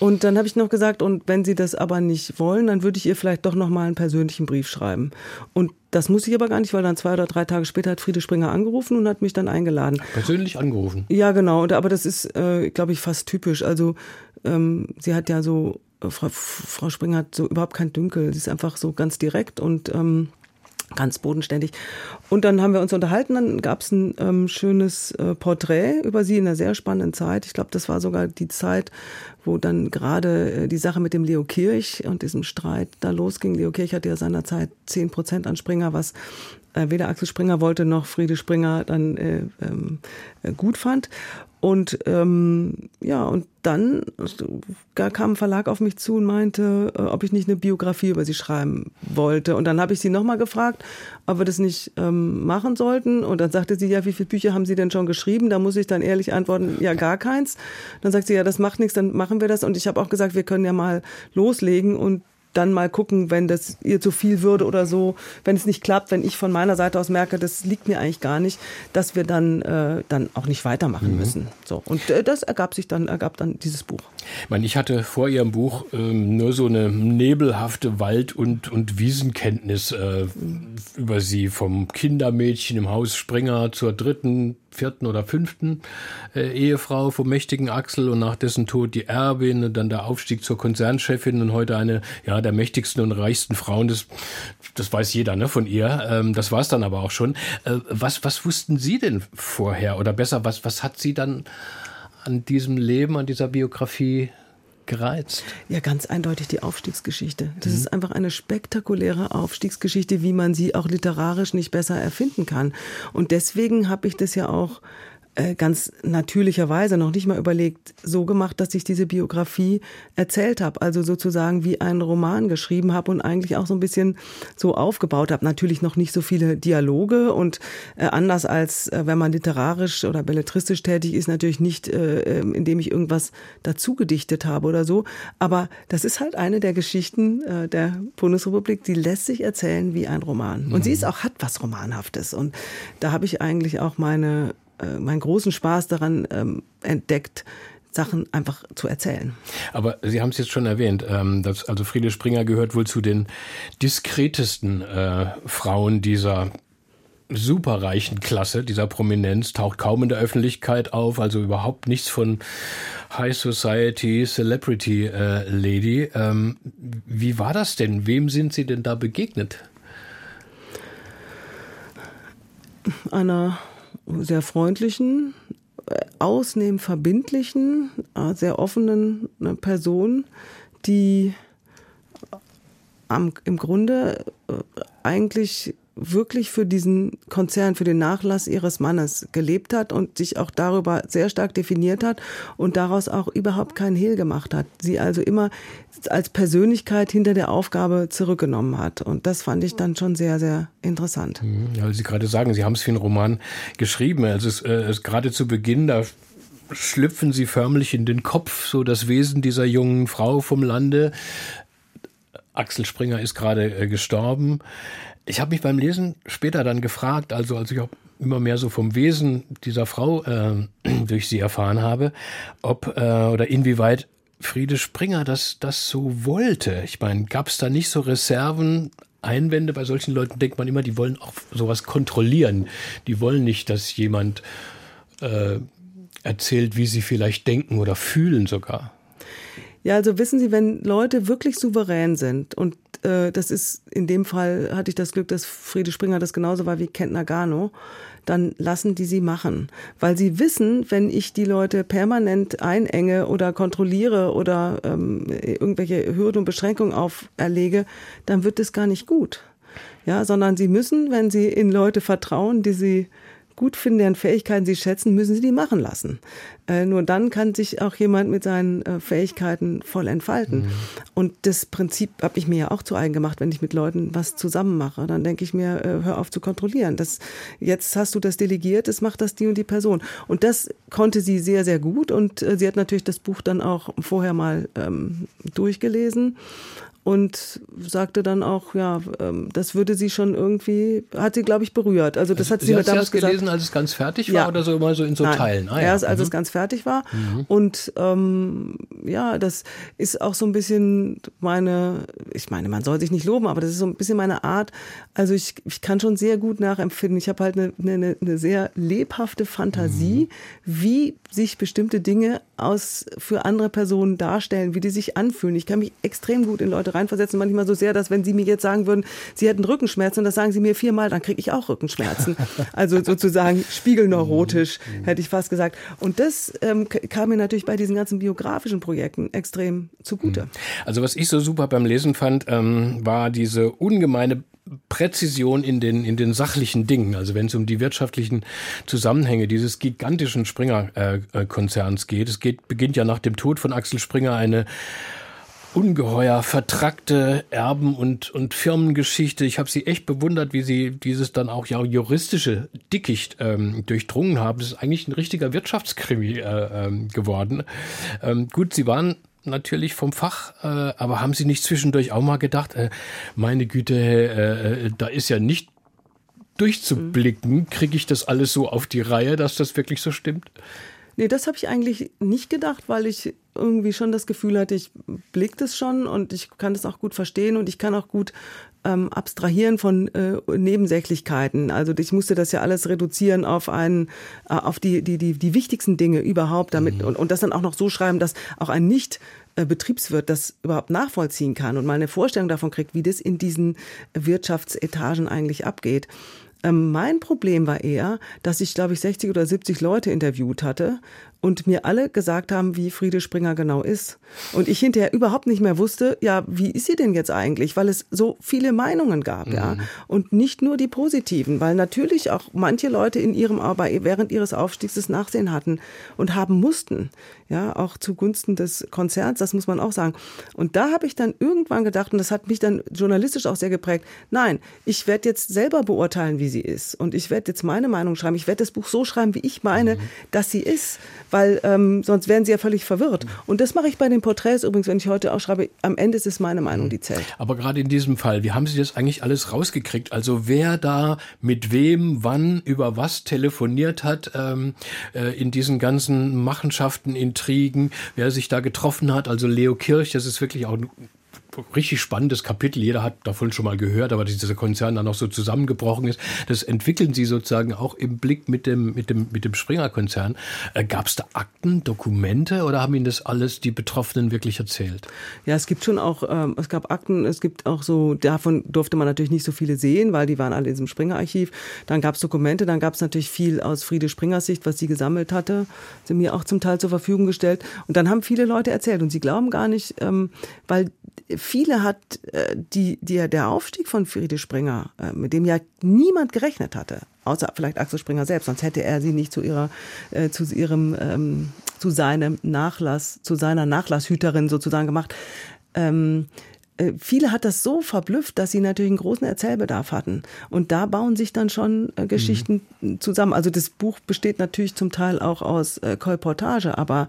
Und dann habe ich noch gesagt, und wenn Sie das aber nicht wollen, dann würde ich ihr vielleicht doch noch mal einen persönlichen Brief schreiben. Und das muss ich aber gar nicht, weil dann zwei oder drei Tage später hat Friede Springer angerufen und hat mich dann eingeladen. Persönlich angerufen? Ja, genau. Und, aber das ist, äh, glaube ich, fast typisch. Also ähm, sie hat ja so, äh, Frau, Frau Springer hat so überhaupt kein Dünkel. Sie ist einfach so ganz direkt und ähm, ganz bodenständig. Und dann haben wir uns unterhalten, dann gab es ein ähm, schönes äh, Porträt über sie in einer sehr spannenden Zeit. Ich glaube, das war sogar die Zeit, wo dann gerade äh, die Sache mit dem Leo Kirch und diesem Streit da losging. Leo Kirch hatte ja seinerzeit zehn Prozent an Springer, was äh, weder Axel Springer wollte noch Friede Springer dann äh, ähm, äh, gut fand. Und ähm, ja, und dann da kam ein Verlag auf mich zu und meinte, äh, ob ich nicht eine Biografie über sie schreiben wollte. Und dann habe ich sie nochmal gefragt, ob wir das nicht ähm, machen sollten. Und dann sagte sie, ja, wie viele Bücher haben Sie denn schon geschrieben? Da muss ich dann ehrlich antworten, ja, gar keins. Dann sagt sie, ja, das macht nichts, dann machen wir das. Und ich habe auch gesagt, wir können ja mal loslegen und dann mal gucken, wenn das ihr zu viel würde oder so, wenn es nicht klappt, wenn ich von meiner Seite aus merke, das liegt mir eigentlich gar nicht, dass wir dann, äh, dann auch nicht weitermachen mhm. müssen. So. Und äh, das ergab sich dann, ergab dann dieses Buch. Ich meine, ich hatte vor Ihrem Buch ähm, nur so eine nebelhafte Wald- und, und Wiesenkenntnis äh, mhm. über Sie, vom Kindermädchen im Haus Springer zur dritten vierten oder fünften äh, Ehefrau vom mächtigen Axel und nach dessen Tod die Erbin und dann der Aufstieg zur Konzernchefin und heute eine ja der mächtigsten und reichsten Frauen. Das, das weiß jeder ne, von ihr. Ähm, das war es dann aber auch schon. Äh, was, was wussten Sie denn vorher? Oder besser, was, was hat Sie dann an diesem Leben, an dieser Biografie gereizt? Ja, ganz eindeutig die Aufstiegsgeschichte. Das mhm. ist einfach eine spektakuläre Aufstiegsgeschichte, wie man sie auch literarisch nicht besser erfinden kann. Und deswegen habe ich das ja auch ganz natürlicherweise noch nicht mal überlegt, so gemacht, dass ich diese Biografie erzählt habe, also sozusagen wie einen Roman geschrieben habe und eigentlich auch so ein bisschen so aufgebaut habe. Natürlich noch nicht so viele Dialoge und äh, anders als äh, wenn man literarisch oder belletristisch tätig ist, natürlich nicht, äh, ähm, indem ich irgendwas dazu gedichtet habe oder so. Aber das ist halt eine der Geschichten äh, der Bundesrepublik, die lässt sich erzählen wie ein Roman. Und mhm. sie ist auch hat was Romanhaftes. Und da habe ich eigentlich auch meine äh, meinen großen Spaß daran ähm, entdeckt, Sachen einfach zu erzählen. Aber Sie haben es jetzt schon erwähnt, ähm, dass also Friede Springer gehört wohl zu den diskretesten äh, Frauen dieser superreichen Klasse, dieser Prominenz, taucht kaum in der Öffentlichkeit auf, also überhaupt nichts von High Society, Celebrity äh, Lady. Ähm, wie war das denn? Wem sind Sie denn da begegnet? Einer sehr freundlichen, äh, ausnehmend verbindlichen, äh, sehr offenen äh, Person, die am, im Grunde eigentlich wirklich für diesen Konzern, für den Nachlass ihres Mannes gelebt hat und sich auch darüber sehr stark definiert hat und daraus auch überhaupt keinen Hehl gemacht hat. Sie also immer als Persönlichkeit hinter der Aufgabe zurückgenommen hat. Und das fand ich dann schon sehr, sehr interessant. Mhm. Ja, weil Sie gerade sagen, Sie haben es für einen Roman geschrieben. Also es äh, ist gerade zu Beginn, da schlüpfen Sie förmlich in den Kopf, so das Wesen dieser jungen Frau vom Lande. Axel Springer ist gerade äh, gestorben. Ich habe mich beim Lesen später dann gefragt, also als ich auch immer mehr so vom Wesen dieser Frau äh, durch sie erfahren habe, ob äh, oder inwieweit Friede Springer das, das so wollte. Ich meine, gab es da nicht so Reserven, Einwände? Bei solchen Leuten denkt man immer, die wollen auch sowas kontrollieren. Die wollen nicht, dass jemand äh, erzählt, wie sie vielleicht denken oder fühlen sogar. Ja, also wissen Sie, wenn Leute wirklich souverän sind und äh, das ist in dem Fall hatte ich das Glück, dass Friede Springer das genauso war wie Kent Nagano, dann lassen die sie machen, weil sie wissen, wenn ich die Leute permanent einenge oder kontrolliere oder ähm, irgendwelche Hürden und Beschränkungen auferlege, dann wird es gar nicht gut. Ja, sondern sie müssen, wenn sie in Leute vertrauen, die sie gut finden, deren Fähigkeiten sie schätzen, müssen sie die machen lassen. Äh, nur dann kann sich auch jemand mit seinen äh, Fähigkeiten voll entfalten. Mhm. Und das Prinzip habe ich mir ja auch zu eigen gemacht, wenn ich mit Leuten was zusammen mache. Dann denke ich mir, äh, hör auf zu kontrollieren. Das, jetzt hast du das delegiert, es macht das die und die Person. Und das konnte sie sehr, sehr gut. Und äh, sie hat natürlich das Buch dann auch vorher mal ähm, durchgelesen und sagte dann auch, ja, ähm, das würde sie schon irgendwie, hat sie, glaube ich, berührt. Also das also, hat sie, sie mir damals gelesen, gesagt. als es ganz fertig war ja. oder so immer so in so Nein. Teilen? Ah, ja. Erst als mhm. es ganz fertig war. Mhm. Und ähm, ja, das ist auch so ein bisschen meine, ich meine, man soll sich nicht loben, aber das ist so ein bisschen meine Art. Also ich, ich kann schon sehr gut nachempfinden. Ich habe halt eine, eine, eine sehr lebhafte Fantasie, mhm. wie sich bestimmte Dinge aus für andere Personen darstellen, wie die sich anfühlen. Ich kann mich extrem gut in Leute reinversetzen, manchmal so sehr, dass wenn sie mir jetzt sagen würden, sie hätten Rückenschmerzen und das sagen sie mir viermal, dann kriege ich auch Rückenschmerzen. Also sozusagen spiegelneurotisch, hätte ich fast gesagt. Und das ähm, kam mir natürlich bei diesen ganzen biografischen Projekten extrem zugute. Mhm. Also was ich so super beim Lesen fand, ähm, war diese ungemeine Präzision in den, in den sachlichen Dingen. Also wenn es um die wirtschaftlichen Zusammenhänge dieses gigantischen Springer-Konzerns äh, geht. Es geht, beginnt ja nach dem Tod von Axel Springer eine ungeheuer vertrackte Erben- und, und Firmengeschichte. Ich habe sie echt bewundert, wie sie dieses dann auch ja juristische Dickicht ähm, durchdrungen haben. Das ist eigentlich ein richtiger Wirtschaftskrimi äh, ähm, geworden. Ähm, gut, sie waren natürlich vom Fach, äh, aber haben Sie nicht zwischendurch auch mal gedacht, äh, meine Güte, äh, äh da ist ja nicht durchzublicken, kriege ich das alles so auf die Reihe, dass das wirklich so stimmt? Nee, das habe ich eigentlich nicht gedacht, weil ich irgendwie schon das Gefühl hatte, ich blick das schon und ich kann das auch gut verstehen und ich kann auch gut ähm, abstrahieren von äh, Nebensächlichkeiten. Also ich musste das ja alles reduzieren auf einen, äh, auf die, die, die, die wichtigsten Dinge überhaupt damit mhm. und, und das dann auch noch so schreiben, dass auch ein nicht äh, Betriebswirt das überhaupt nachvollziehen kann und mal eine Vorstellung davon kriegt, wie das in diesen Wirtschaftsetagen eigentlich abgeht. Ähm, mein Problem war eher, dass ich, glaube ich, 60 oder 70 Leute interviewt hatte und mir alle gesagt haben, wie Friede Springer genau ist. Und ich hinterher überhaupt nicht mehr wusste, ja, wie ist sie denn jetzt eigentlich? Weil es so viele Meinungen gab, mhm. ja. Und nicht nur die positiven, weil natürlich auch manche Leute in ihrem Arbeit während ihres Aufstiegs das Nachsehen hatten und haben mussten, ja, auch zugunsten des Konzerns, das muss man auch sagen. Und da habe ich dann irgendwann gedacht, und das hat mich dann journalistisch auch sehr geprägt, nein, ich werde jetzt selber beurteilen, wie sie ist. Und ich werde jetzt meine Meinung schreiben. Ich werde das Buch so schreiben, wie ich meine, mhm. dass sie ist weil ähm, sonst wären sie ja völlig verwirrt. Und das mache ich bei den Porträts übrigens, wenn ich heute auch schreibe. Am Ende ist es meine Meinung, die zählt. Aber gerade in diesem Fall, wie haben Sie das eigentlich alles rausgekriegt? Also wer da mit wem, wann, über was telefoniert hat ähm, äh, in diesen ganzen Machenschaften, Intrigen, wer sich da getroffen hat. Also Leo Kirch, das ist wirklich auch richtig spannendes Kapitel. Jeder hat davon schon mal gehört, aber dieser Konzern dann noch so zusammengebrochen ist. Das entwickeln sie sozusagen auch im Blick mit dem, mit dem, mit dem Springer-Konzern. Äh, Gab es da Akten, Dokumente oder haben Ihnen das alles die Betroffenen wirklich erzählt? Ja, es gibt schon auch, ähm, es gab Akten, es gibt auch so, davon durfte man natürlich nicht so viele sehen, weil die waren alle in diesem Springer-Archiv. Dann gab es Dokumente, dann gab es natürlich viel aus Friede Springers Sicht, was sie gesammelt hatte, sie mir auch zum Teil zur Verfügung gestellt. Und dann haben viele Leute erzählt und sie glauben gar nicht, ähm, weil viele hat äh, die, die, der Aufstieg von Friede Springer, äh, mit dem ja niemand gerechnet hatte, außer vielleicht Axel Springer selbst, sonst hätte er sie nicht zu ihrer, äh, zu ihrem, ähm, zu seinem Nachlass, zu seiner Nachlasshüterin sozusagen gemacht. Ähm, äh, viele hat das so verblüfft, dass sie natürlich einen großen Erzählbedarf hatten. Und da bauen sich dann schon äh, Geschichten mhm. zusammen. Also das Buch besteht natürlich zum Teil auch aus äh, Kolportage, aber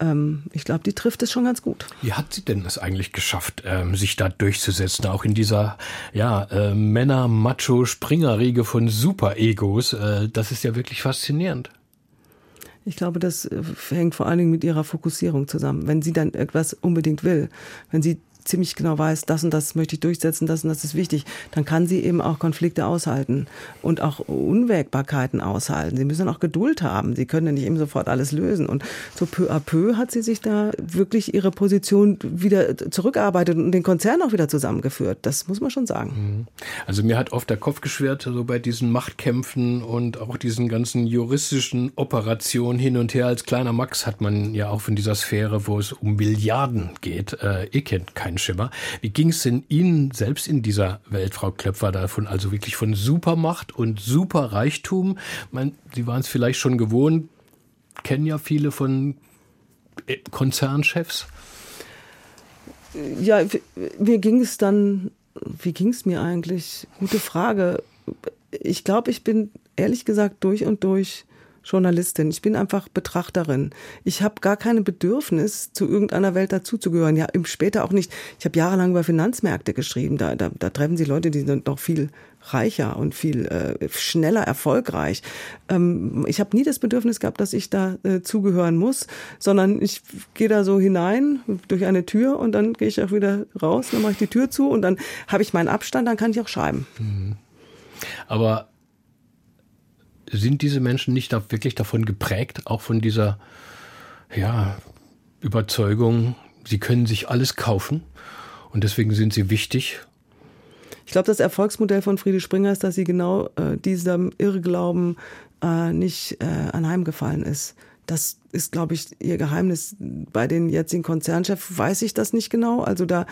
ähm, ich glaube, die trifft es schon ganz gut. Wie hat sie denn es eigentlich geschafft, ähm, sich da durchzusetzen, auch in dieser ja, äh, Männer-Macho-Springerriege von Super-Egos? Äh, das ist ja wirklich faszinierend. Ich glaube, das äh, hängt vor allen Dingen mit ihrer Fokussierung zusammen. Wenn sie dann etwas unbedingt will, wenn sie ziemlich genau weiß, das und das möchte ich durchsetzen, das und das ist wichtig, dann kann sie eben auch Konflikte aushalten und auch Unwägbarkeiten aushalten. Sie müssen auch Geduld haben. Sie können ja nicht eben sofort alles lösen. Und so peu à peu hat sie sich da wirklich ihre Position wieder zurückarbeitet und den Konzern auch wieder zusammengeführt. Das muss man schon sagen. Mhm. Also mir hat oft der Kopf geschwert, so bei diesen Machtkämpfen und auch diesen ganzen juristischen Operationen hin und her. Als kleiner Max hat man ja auch von dieser Sphäre, wo es um Milliarden geht. Äh, ihr kennt keinen Schimmer. Wie ging es denn Ihnen selbst in dieser Welt, Frau Klöpfer, davon, also wirklich von Supermacht und Superreichtum? Man, Sie waren es vielleicht schon gewohnt, kennen ja viele von äh, Konzernchefs. Ja, mir ging es dann, wie ging es mir eigentlich? Gute Frage. Ich glaube, ich bin ehrlich gesagt durch und durch Journalistin. Ich bin einfach Betrachterin. Ich habe gar kein Bedürfnis, zu irgendeiner Welt dazuzugehören. Ja, später auch nicht. Ich habe jahrelang über Finanzmärkte geschrieben. Da, da, da treffen Sie Leute, die sind noch viel reicher und viel äh, schneller erfolgreich. Ähm, ich habe nie das Bedürfnis gehabt, dass ich da äh, zugehören muss, sondern ich gehe da so hinein durch eine Tür und dann gehe ich auch wieder raus, dann mache ich die Tür zu und dann habe ich meinen Abstand, dann kann ich auch schreiben. Mhm. Aber sind diese Menschen nicht da wirklich davon geprägt, auch von dieser ja, Überzeugung, sie können sich alles kaufen und deswegen sind sie wichtig? Ich glaube, das Erfolgsmodell von Friede Springer ist, dass sie genau äh, diesem Irrglauben äh, nicht äh, anheimgefallen ist. Das ist, glaube ich, ihr Geheimnis. Bei den jetzigen Konzernchefs weiß ich das nicht genau. Also da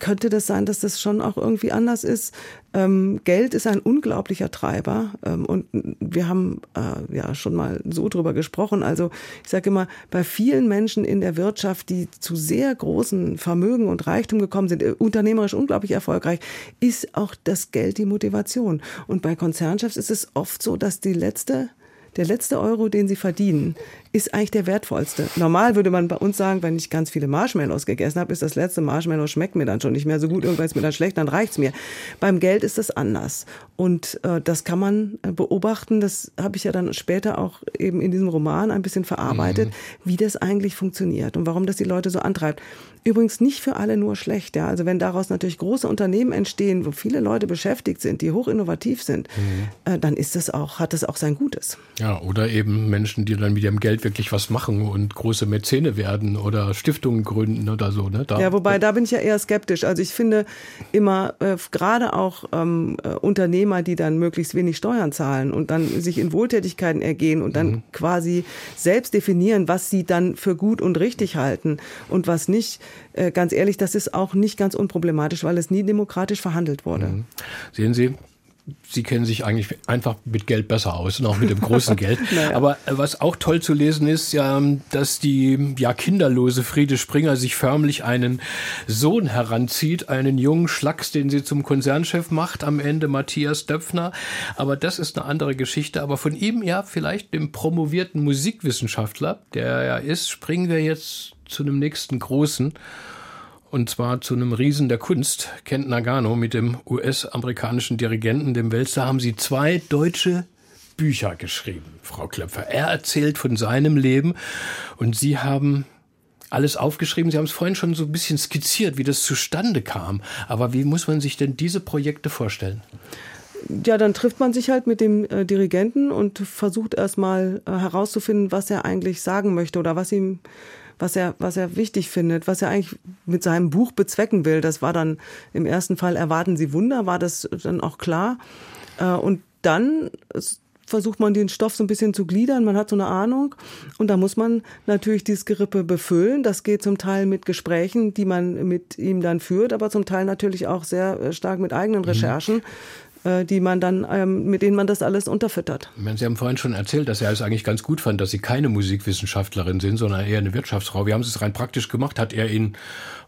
könnte das sein, dass das schon auch irgendwie anders ist. Ähm, Geld ist ein unglaublicher Treiber ähm, und wir haben äh, ja schon mal so drüber gesprochen. Also ich sage immer, bei vielen Menschen in der Wirtschaft, die zu sehr großen Vermögen und Reichtum gekommen sind, äh, unternehmerisch unglaublich erfolgreich, ist auch das Geld die Motivation. Und bei Konzernchefs ist es oft so, dass die letzte der letzte Euro, den sie verdienen, ist eigentlich der wertvollste. Normal würde man bei uns sagen, wenn ich ganz viele Marshmallows gegessen habe, ist das letzte Marshmallow schmeckt mir dann schon nicht mehr so gut, irgendwann ist mir dann schlecht, dann reicht's mir. Beim Geld ist das anders. Und äh, das kann man äh, beobachten. Das habe ich ja dann später auch eben in diesem Roman ein bisschen verarbeitet, mhm. wie das eigentlich funktioniert und warum das die Leute so antreibt. Übrigens nicht für alle nur schlecht. Ja. Also wenn daraus natürlich große Unternehmen entstehen, wo viele Leute beschäftigt sind, die hoch innovativ sind, mhm. äh, dann ist das auch, hat das auch sein Gutes. Ja, oder eben Menschen, die dann mit ihrem Geld wirklich was machen und große Mäzene werden oder Stiftungen gründen oder so. Ne? Da, ja, wobei da bin ich ja eher skeptisch. Also ich finde immer, äh, gerade auch ähm, äh, Unternehmer, die dann möglichst wenig Steuern zahlen und dann sich in Wohltätigkeiten ergehen und dann mhm. quasi selbst definieren, was sie dann für gut und richtig halten und was nicht, äh, ganz ehrlich, das ist auch nicht ganz unproblematisch, weil es nie demokratisch verhandelt wurde. Mhm. Sehen Sie, Sie kennen sich eigentlich einfach mit Geld besser aus und auch mit dem großen Geld. naja. Aber äh, was auch toll zu lesen ist, ja, dass die ja kinderlose Friede Springer sich förmlich einen Sohn heranzieht, einen jungen Schlacks, den sie zum Konzernchef macht am Ende, Matthias Döpfner. Aber das ist eine andere Geschichte. Aber von ihm, ja, vielleicht dem promovierten Musikwissenschaftler, der er ja ist, springen wir jetzt zu einem nächsten großen und zwar zu einem Riesen der Kunst, Kent Nagano, mit dem US-amerikanischen Dirigenten, dem Welser, haben sie zwei deutsche Bücher geschrieben, Frau Klöpfer. Er erzählt von seinem Leben und Sie haben alles aufgeschrieben. Sie haben es vorhin schon so ein bisschen skizziert, wie das zustande kam. Aber wie muss man sich denn diese Projekte vorstellen? ja, dann trifft man sich halt mit dem äh, Dirigenten und versucht erstmal äh, herauszufinden, was er eigentlich sagen möchte oder was ihm was er, was er wichtig findet, was er eigentlich mit seinem Buch bezwecken will. Das war dann im ersten Fall Erwarten Sie Wunder, war das dann auch klar. Äh, und dann versucht man den Stoff so ein bisschen zu gliedern, man hat so eine Ahnung und da muss man natürlich dieses Gerippe befüllen. Das geht zum Teil mit Gesprächen, die man mit ihm dann führt, aber zum Teil natürlich auch sehr äh, stark mit eigenen mhm. Recherchen. Äh, die man dann, ähm, mit denen man das alles unterfüttert. Sie haben vorhin schon erzählt, dass er es eigentlich ganz gut fand, dass Sie keine Musikwissenschaftlerin sind, sondern eher eine Wirtschaftsfrau. Wie haben Sie es rein praktisch gemacht? Hat er Ihnen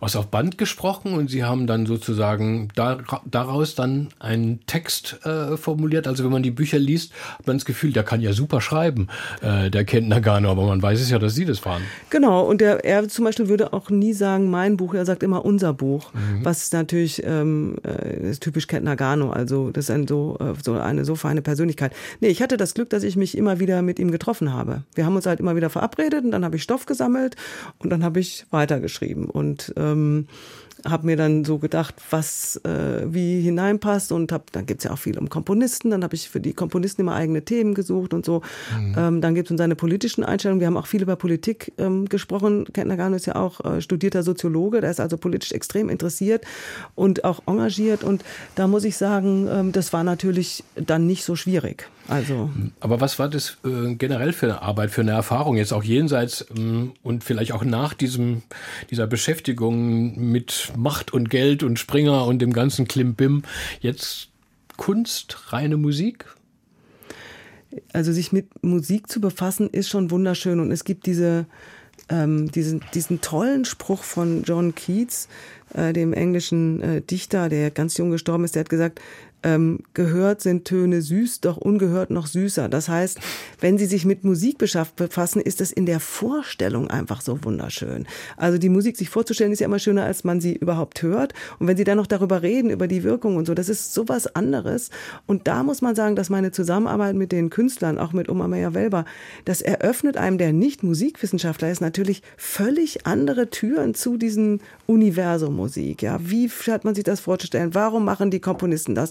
was auf Band gesprochen und Sie haben dann sozusagen daraus dann einen Text äh, formuliert? Also wenn man die Bücher liest, hat man das Gefühl, der kann ja super schreiben, äh, der kennt Nagano, aber man weiß es ja, dass Sie das waren. Genau, und der, er zum Beispiel würde auch nie sagen, mein Buch, er sagt immer unser Buch, mhm. was natürlich ähm, äh, ist typisch Kent Nagano, also das ist ein so, äh, so eine so feine Persönlichkeit. Nee, ich hatte das Glück, dass ich mich immer wieder mit ihm getroffen habe. Wir haben uns halt immer wieder verabredet und dann habe ich Stoff gesammelt und dann habe ich weitergeschrieben. Und ähm, habe mir dann so gedacht, was äh, wie hineinpasst und hab, dann gibt's ja auch viel um Komponisten, dann habe ich für die Komponisten immer eigene Themen gesucht und so. Mhm. Ähm, dann gibt's um seine politischen Einstellungen, wir haben auch viel über Politik ähm, gesprochen. Kent Nagano ist ja auch äh, studierter Soziologe, der ist also politisch extrem interessiert und auch engagiert und da muss ich sagen, ähm, das war natürlich dann nicht so schwierig. Also. Aber was war das äh, generell für eine Arbeit, für eine Erfahrung, jetzt auch jenseits ähm, und vielleicht auch nach diesem, dieser Beschäftigung mit Macht und Geld und Springer und dem ganzen Klimbim, jetzt Kunst, reine Musik? Also sich mit Musik zu befassen, ist schon wunderschön und es gibt diese, ähm, diesen, diesen tollen Spruch von John Keats, äh, dem englischen äh, Dichter, der ganz jung gestorben ist, der hat gesagt, ähm, gehört sind Töne süß, doch ungehört noch süßer. Das heißt, wenn Sie sich mit Musik befassen, ist es in der Vorstellung einfach so wunderschön. Also die Musik sich vorzustellen ist ja immer schöner, als man sie überhaupt hört. Und wenn Sie dann noch darüber reden, über die Wirkung und so, das ist sowas anderes. Und da muss man sagen, dass meine Zusammenarbeit mit den Künstlern, auch mit Oma Meyer-Welber, das eröffnet einem, der nicht Musikwissenschaftler ist, natürlich völlig andere Türen zu diesem Universum Musik. Ja, wie hat man sich das vorzustellen? Warum machen die Komponisten das?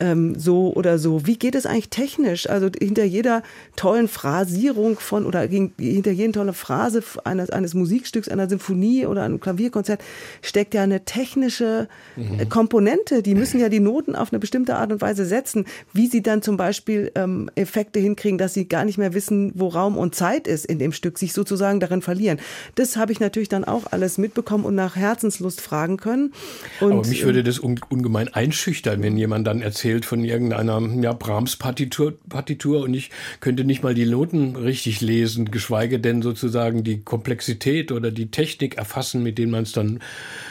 ähm, so oder so. Wie geht es eigentlich technisch? Also hinter jeder tollen Phrasierung von oder hinter jeder tollen Phrase eines, eines Musikstücks, einer Symphonie oder einem Klavierkonzert steckt ja eine technische mhm. Komponente. Die müssen ja die Noten auf eine bestimmte Art und Weise setzen. Wie sie dann zum Beispiel ähm, Effekte hinkriegen, dass sie gar nicht mehr wissen, wo Raum und Zeit ist in dem Stück, sich sozusagen darin verlieren. Das habe ich natürlich dann auch alles mitbekommen und nach Herzenslust fragen können. Und, Aber mich würde das ungemein einschüchtern, wenn jemand dann erzählt, erzählt von irgendeiner ja, Brahms-Partitur Partitur und ich könnte nicht mal die Noten richtig lesen, geschweige denn sozusagen die Komplexität oder die Technik erfassen, mit denen man es dann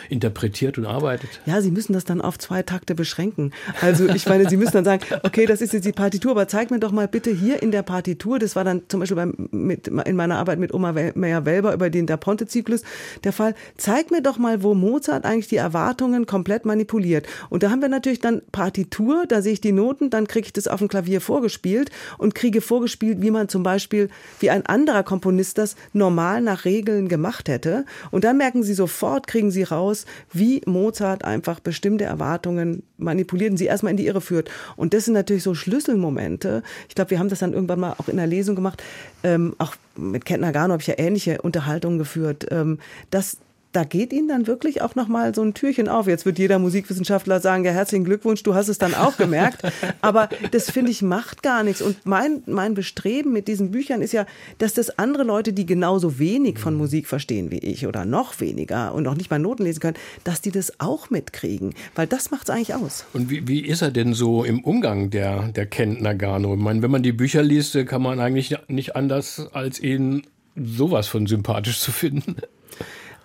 interpretiert und arbeitet. Ja, Sie müssen das dann auf zwei Takte beschränken. Also ich meine, Sie müssen dann sagen, okay, das ist jetzt die Partitur, aber zeig mir doch mal bitte hier in der Partitur, das war dann zum Beispiel beim, mit, in meiner Arbeit mit Oma Meyer-Welber über den Da Ponte-Zyklus der Fall, zeig mir doch mal, wo Mozart eigentlich die Erwartungen komplett manipuliert. Und da haben wir natürlich dann Partitur, da sehe ich die Noten, dann kriege ich das auf dem Klavier vorgespielt und kriege vorgespielt, wie man zum Beispiel, wie ein anderer Komponist das normal nach Regeln gemacht hätte. Und dann merken Sie sofort, kriegen Sie raus, wie Mozart einfach bestimmte Erwartungen manipuliert und sie erstmal in die Irre führt. Und das sind natürlich so Schlüsselmomente. Ich glaube, wir haben das dann irgendwann mal auch in der Lesung gemacht. Ähm, auch mit Kent Nagano habe ich ja ähnliche Unterhaltungen geführt. Ähm, dass da geht Ihnen dann wirklich auch nochmal so ein Türchen auf. Jetzt wird jeder Musikwissenschaftler sagen, ja, herzlichen Glückwunsch, du hast es dann auch gemerkt. Aber das finde ich macht gar nichts. Und mein, mein Bestreben mit diesen Büchern ist ja, dass das andere Leute, die genauso wenig von Musik verstehen wie ich oder noch weniger und noch nicht mal Noten lesen können, dass die das auch mitkriegen. Weil das macht es eigentlich aus. Und wie, wie ist er denn so im Umgang, der, der Kent Nagano? Ich meine, wenn man die Bücher liest, kann man eigentlich nicht anders, als ihn sowas von sympathisch zu finden.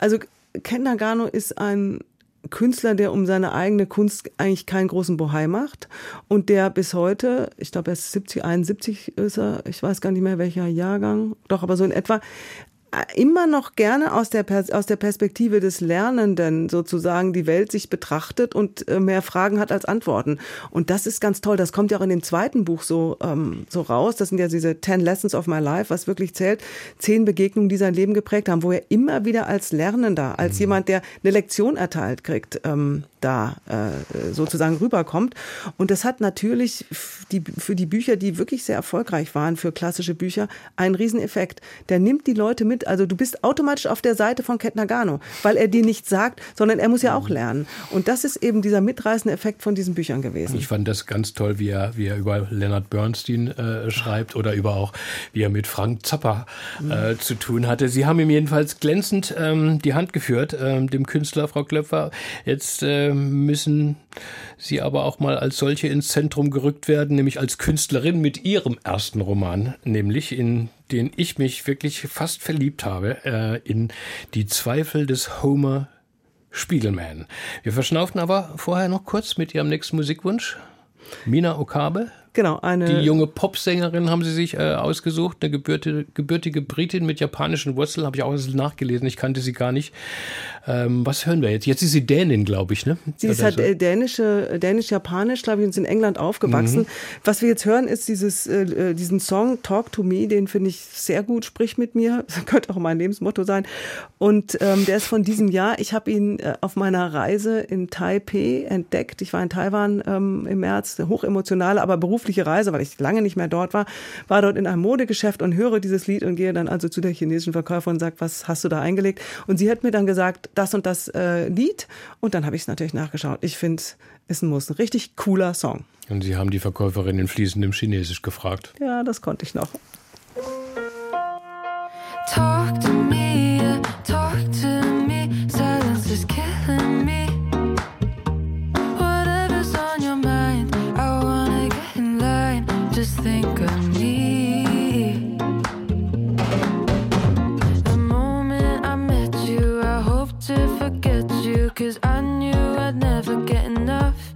Also Ken Nagano ist ein Künstler, der um seine eigene Kunst eigentlich keinen großen Bohai macht und der bis heute, ich glaube er ist 70, 71 ist er, ich weiß gar nicht mehr welcher Jahrgang, doch aber so in etwa, immer noch gerne aus der, aus der Perspektive des Lernenden sozusagen die Welt sich betrachtet und äh, mehr Fragen hat als Antworten. Und das ist ganz toll. Das kommt ja auch in dem zweiten Buch so, ähm, so raus. Das sind ja diese Ten Lessons of My Life, was wirklich zählt. Zehn Begegnungen, die sein Leben geprägt haben, wo er immer wieder als Lernender, als mhm. jemand, der eine Lektion erteilt kriegt, ähm, da äh, sozusagen rüberkommt. Und das hat natürlich die, für die Bücher, die wirklich sehr erfolgreich waren, für klassische Bücher, einen Rieseneffekt. Der nimmt die Leute mit. Also du bist automatisch auf der Seite von Ket Nagano, weil er dir nichts sagt, sondern er muss ja auch lernen. Und das ist eben dieser mitreißende Effekt von diesen Büchern gewesen. Ich fand das ganz toll, wie er, wie er über Leonard Bernstein äh, schreibt oder über auch, wie er mit Frank Zappa äh, mhm. zu tun hatte. Sie haben ihm jedenfalls glänzend ähm, die Hand geführt, ähm, dem Künstler, Frau Klöpfer. Jetzt äh, müssen sie aber auch mal als solche ins Zentrum gerückt werden, nämlich als Künstlerin mit ihrem ersten Roman, nämlich in den ich mich wirklich fast verliebt habe, äh, in Die Zweifel des Homer Spiegelman. Wir verschnauften aber vorher noch kurz mit ihrem nächsten Musikwunsch. Mina Okabe, Genau, eine. Die junge Popsängerin haben sie sich äh, ausgesucht, eine gebürtige, gebürtige Britin mit japanischen Wurzeln, habe ich auch nachgelesen, ich kannte sie gar nicht. Ähm, was hören wir jetzt? Jetzt ist sie Dänin, glaube ich, ne? Sie ist halt so. dänische, dänisch-japanisch, glaube ich, und ist in England aufgewachsen. Mhm. Was wir jetzt hören, ist dieses, äh, äh diesen Song Talk to Me, den finde ich sehr gut, sprich mit mir. Das könnte auch mein Lebensmotto sein. Und ähm, der ist von diesem Jahr. Ich habe ihn äh, auf meiner Reise in Taipei entdeckt. Ich war in Taiwan ähm, im März, eine hochemotionale, aber berufliche Reise, weil ich lange nicht mehr dort war. War dort in einem Modegeschäft und höre dieses Lied und gehe dann also zu der chinesischen Verkäuferin und sage, was hast du da eingelegt? Und sie hat mir dann gesagt, das und das äh, Lied. Und dann habe ich es natürlich nachgeschaut. Ich finde, es muss ein richtig cooler Song. Und Sie haben die Verkäuferin in fließendem Chinesisch gefragt. Ja, das konnte ich noch. Talk think of me. The moment I met you, I hope to forget you, cause I knew I'd never get enough.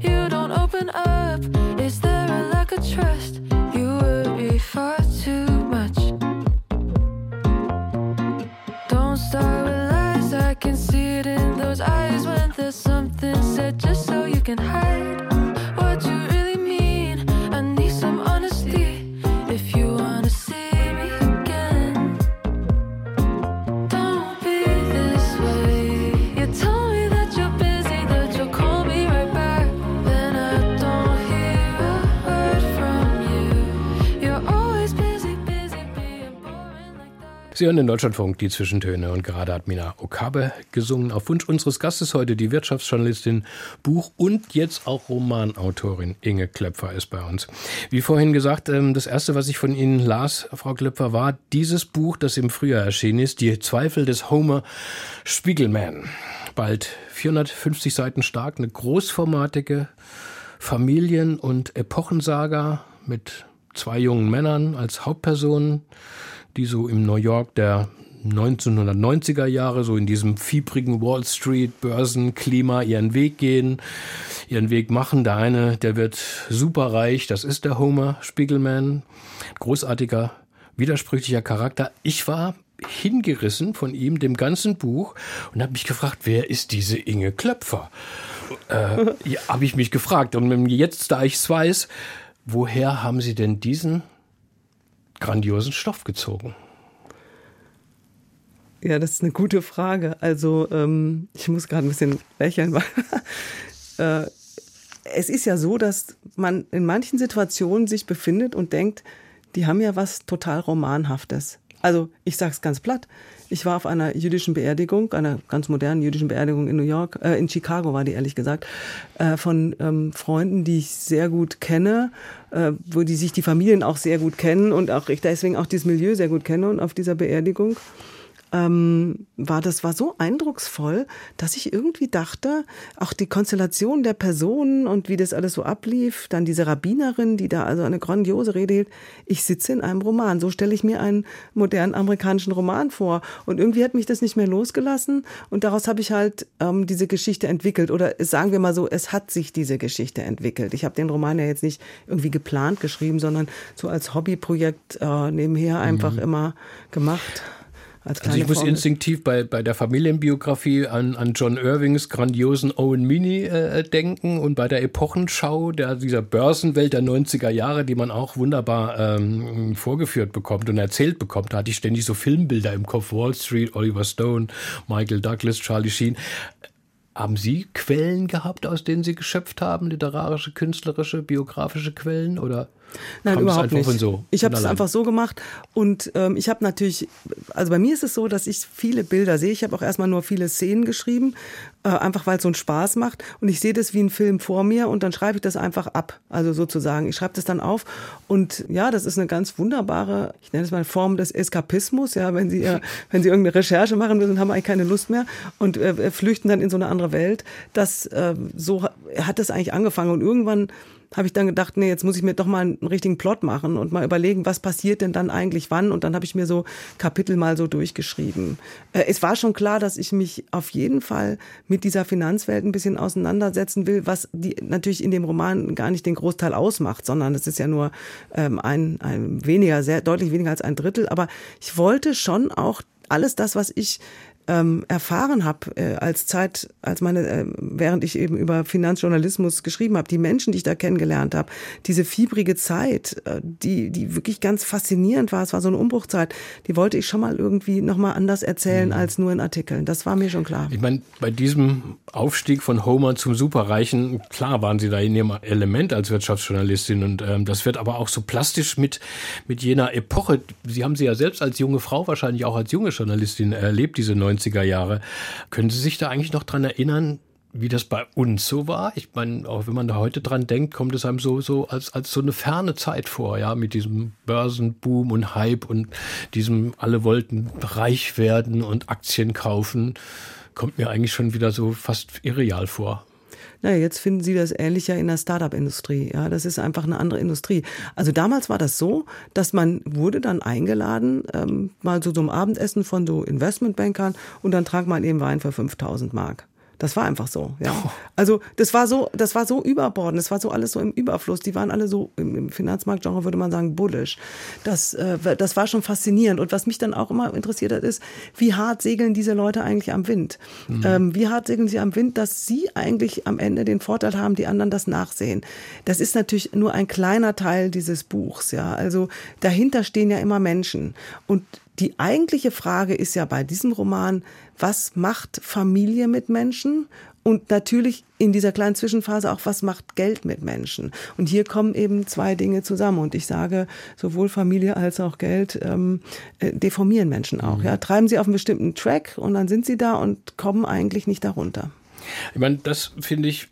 You don't open up, is there a lack of trust? You worry far too much. Don't start with lies, I can see it in those eyes when there's something said just so you can hide Sie hören den Deutschlandfunk, die Zwischentöne. Und gerade hat Mina Okabe gesungen. Auf Wunsch unseres Gastes heute die Wirtschaftsjournalistin, Buch- und jetzt auch Romanautorin Inge Klepfer ist bei uns. Wie vorhin gesagt, ähm, das erste, was ich von Ihnen las, Frau Klepfer, war dieses Buch, das im Frühjahr erschienen ist, Die Zweifel des Homer Spiegelman. Bald 450 Seiten stark, eine großformatige Familien- und Epochensaga mit zwei jungen Männern als Hauptpersonen, die so im New York der 1990er Jahre, so in diesem fiebrigen Wall Street Börsenklima ihren Weg gehen, ihren Weg machen. Der eine, der wird superreich, das ist der Homer Spiegelman, großartiger, widersprüchlicher Charakter. Ich war hingerissen von ihm, dem ganzen Buch, und habe mich gefragt, wer ist diese Inge Klöpfer? Äh, ja, habe ich mich gefragt. Und jetzt, da ich es weiß, woher haben Sie denn diesen grandiosen Stoff gezogen? Ja, das ist eine gute Frage. Also ähm, ich muss gerade ein bisschen lächeln, weil äh, es ist ja so, dass man in manchen Situationen sich befindet und denkt, die haben ja was total Romanhaftes. Also ich sage es ganz platt. Ich war auf einer jüdischen Beerdigung, einer ganz modernen jüdischen Beerdigung in New York, äh, in Chicago war die ehrlich gesagt, äh, von ähm, Freunden, die ich sehr gut kenne, äh, wo die sich die Familien auch sehr gut kennen und auch ich deswegen auch dieses Milieu sehr gut kenne. Und auf dieser Beerdigung ähm, war das war so eindrucksvoll, dass ich irgendwie dachte, auch die Konstellation der Personen und wie das alles so ablief, dann diese Rabbinerin, die da also eine grandiose Rede hielt, ich sitze in einem Roman. So stelle ich mir einen modernen amerikanischen Roman vor. Und irgendwie hat mich das nicht mehr losgelassen und daraus habe ich halt ähm, diese Geschichte entwickelt. Oder sagen wir mal so, es hat sich diese Geschichte entwickelt. Ich habe den Roman ja jetzt nicht irgendwie geplant geschrieben, sondern so als Hobbyprojekt äh, nebenher einfach Mhm. immer gemacht. Als Also ich muss Formel. instinktiv bei, bei der Familienbiografie an, an John Irvings grandiosen Owen Mini äh, denken und bei der Epochenschau der, dieser Börsenwelt der 90er Jahre, die man auch wunderbar ähm, vorgeführt bekommt und erzählt bekommt. Da hatte ich ständig so Filmbilder im Kopf. Wall Street, Oliver Stone, Michael Douglas, Charlie Sheen. Haben Sie Quellen gehabt, aus denen Sie geschöpft haben? Literarische, künstlerische, biografische Quellen? Oder Nein, es überhaupt nicht. so? ich habe es einfach so gemacht und ähm, ich habe natürlich, also bei mir ist es so, dass ich viele Bilder sehe. Ich habe auch erstmal nur viele Szenen geschrieben, äh, einfach weil es so einen Spaß macht und ich sehe das wie ein Film vor mir und dann schreibe ich das einfach ab, also sozusagen. Ich schreibe das dann auf und ja, das ist eine ganz wunderbare, ich nenne es mal Form des Eskapismus. Ja, wenn Sie äh, wenn Sie irgendeine Recherche machen müssen, haben eigentlich keine Lust mehr und äh, flüchten dann in so eine andere Welt. Das äh, so ha- hat das eigentlich angefangen und irgendwann habe ich dann gedacht, nee, jetzt muss ich mir doch mal einen richtigen Plot machen und mal überlegen, was passiert denn dann eigentlich wann. Und dann habe ich mir so Kapitel mal so durchgeschrieben. Äh, es war schon klar, dass ich mich auf jeden Fall mit dieser Finanzwelt ein bisschen auseinandersetzen will, was die natürlich in dem Roman gar nicht den Großteil ausmacht, sondern es ist ja nur ähm, ein, ein weniger, sehr deutlich weniger als ein Drittel. Aber ich wollte schon auch alles das, was ich ähm, erfahren habe äh, als Zeit, als meine, äh, während ich eben über Finanzjournalismus geschrieben habe, die Menschen, die ich da kennengelernt habe, diese fiebrige Zeit, äh, die, die wirklich ganz faszinierend war, es war so eine Umbruchzeit, die wollte ich schon mal irgendwie nochmal anders erzählen mhm. als nur in Artikeln. Das war mir schon klar. Ich meine, bei diesem Aufstieg von Homer zum Superreichen, klar waren Sie da in Ihrem Element als Wirtschaftsjournalistin und ähm, das wird aber auch so plastisch mit, mit jener Epoche. Sie haben sie ja selbst als junge Frau, wahrscheinlich auch als junge Journalistin erlebt, diese 90er Jahre. Können Sie sich da eigentlich noch dran erinnern, wie das bei uns so war. Ich meine, auch wenn man da heute dran denkt, kommt es einem so, so als, als so eine ferne Zeit vor, ja, mit diesem Börsenboom und Hype und diesem, alle wollten reich werden und Aktien kaufen. Kommt mir eigentlich schon wieder so fast irreal vor. Naja, jetzt finden Sie das ähnlicher in der Startup-Industrie. Ja, das ist einfach eine andere Industrie. Also damals war das so, dass man wurde dann eingeladen, ähm, mal so zum Abendessen von so Investmentbankern und dann trank man eben Wein für 5000 Mark. Das war einfach so, ja. Oh. Also das war so, das war so überbordend, das war so alles so im Überfluss. Die waren alle so im, Finanzmarktgenre würde man sagen bullish. Das, äh, das war schon faszinierend. Und was mich dann auch immer interessiert hat, ist, wie hart segeln diese Leute eigentlich am Wind? Mhm. Ähm, wie hart segeln sie am Wind, dass sie eigentlich am Ende den Vorteil haben, die anderen das nachsehen? Das ist natürlich nur ein kleiner Teil dieses Buchs, ja. Also dahinter stehen ja immer Menschen und die eigentliche Frage ist ja bei diesem Roman, was macht Familie mit Menschen? Und natürlich in dieser kleinen Zwischenphase auch, was macht Geld mit Menschen? Und hier kommen eben zwei Dinge zusammen. Und ich sage, sowohl Familie als auch Geld ähm, äh, deformieren Menschen auch. Mhm. Ja, treiben sie auf einen bestimmten Track und dann sind sie da und kommen eigentlich nicht darunter. Ich meine, das finde ich,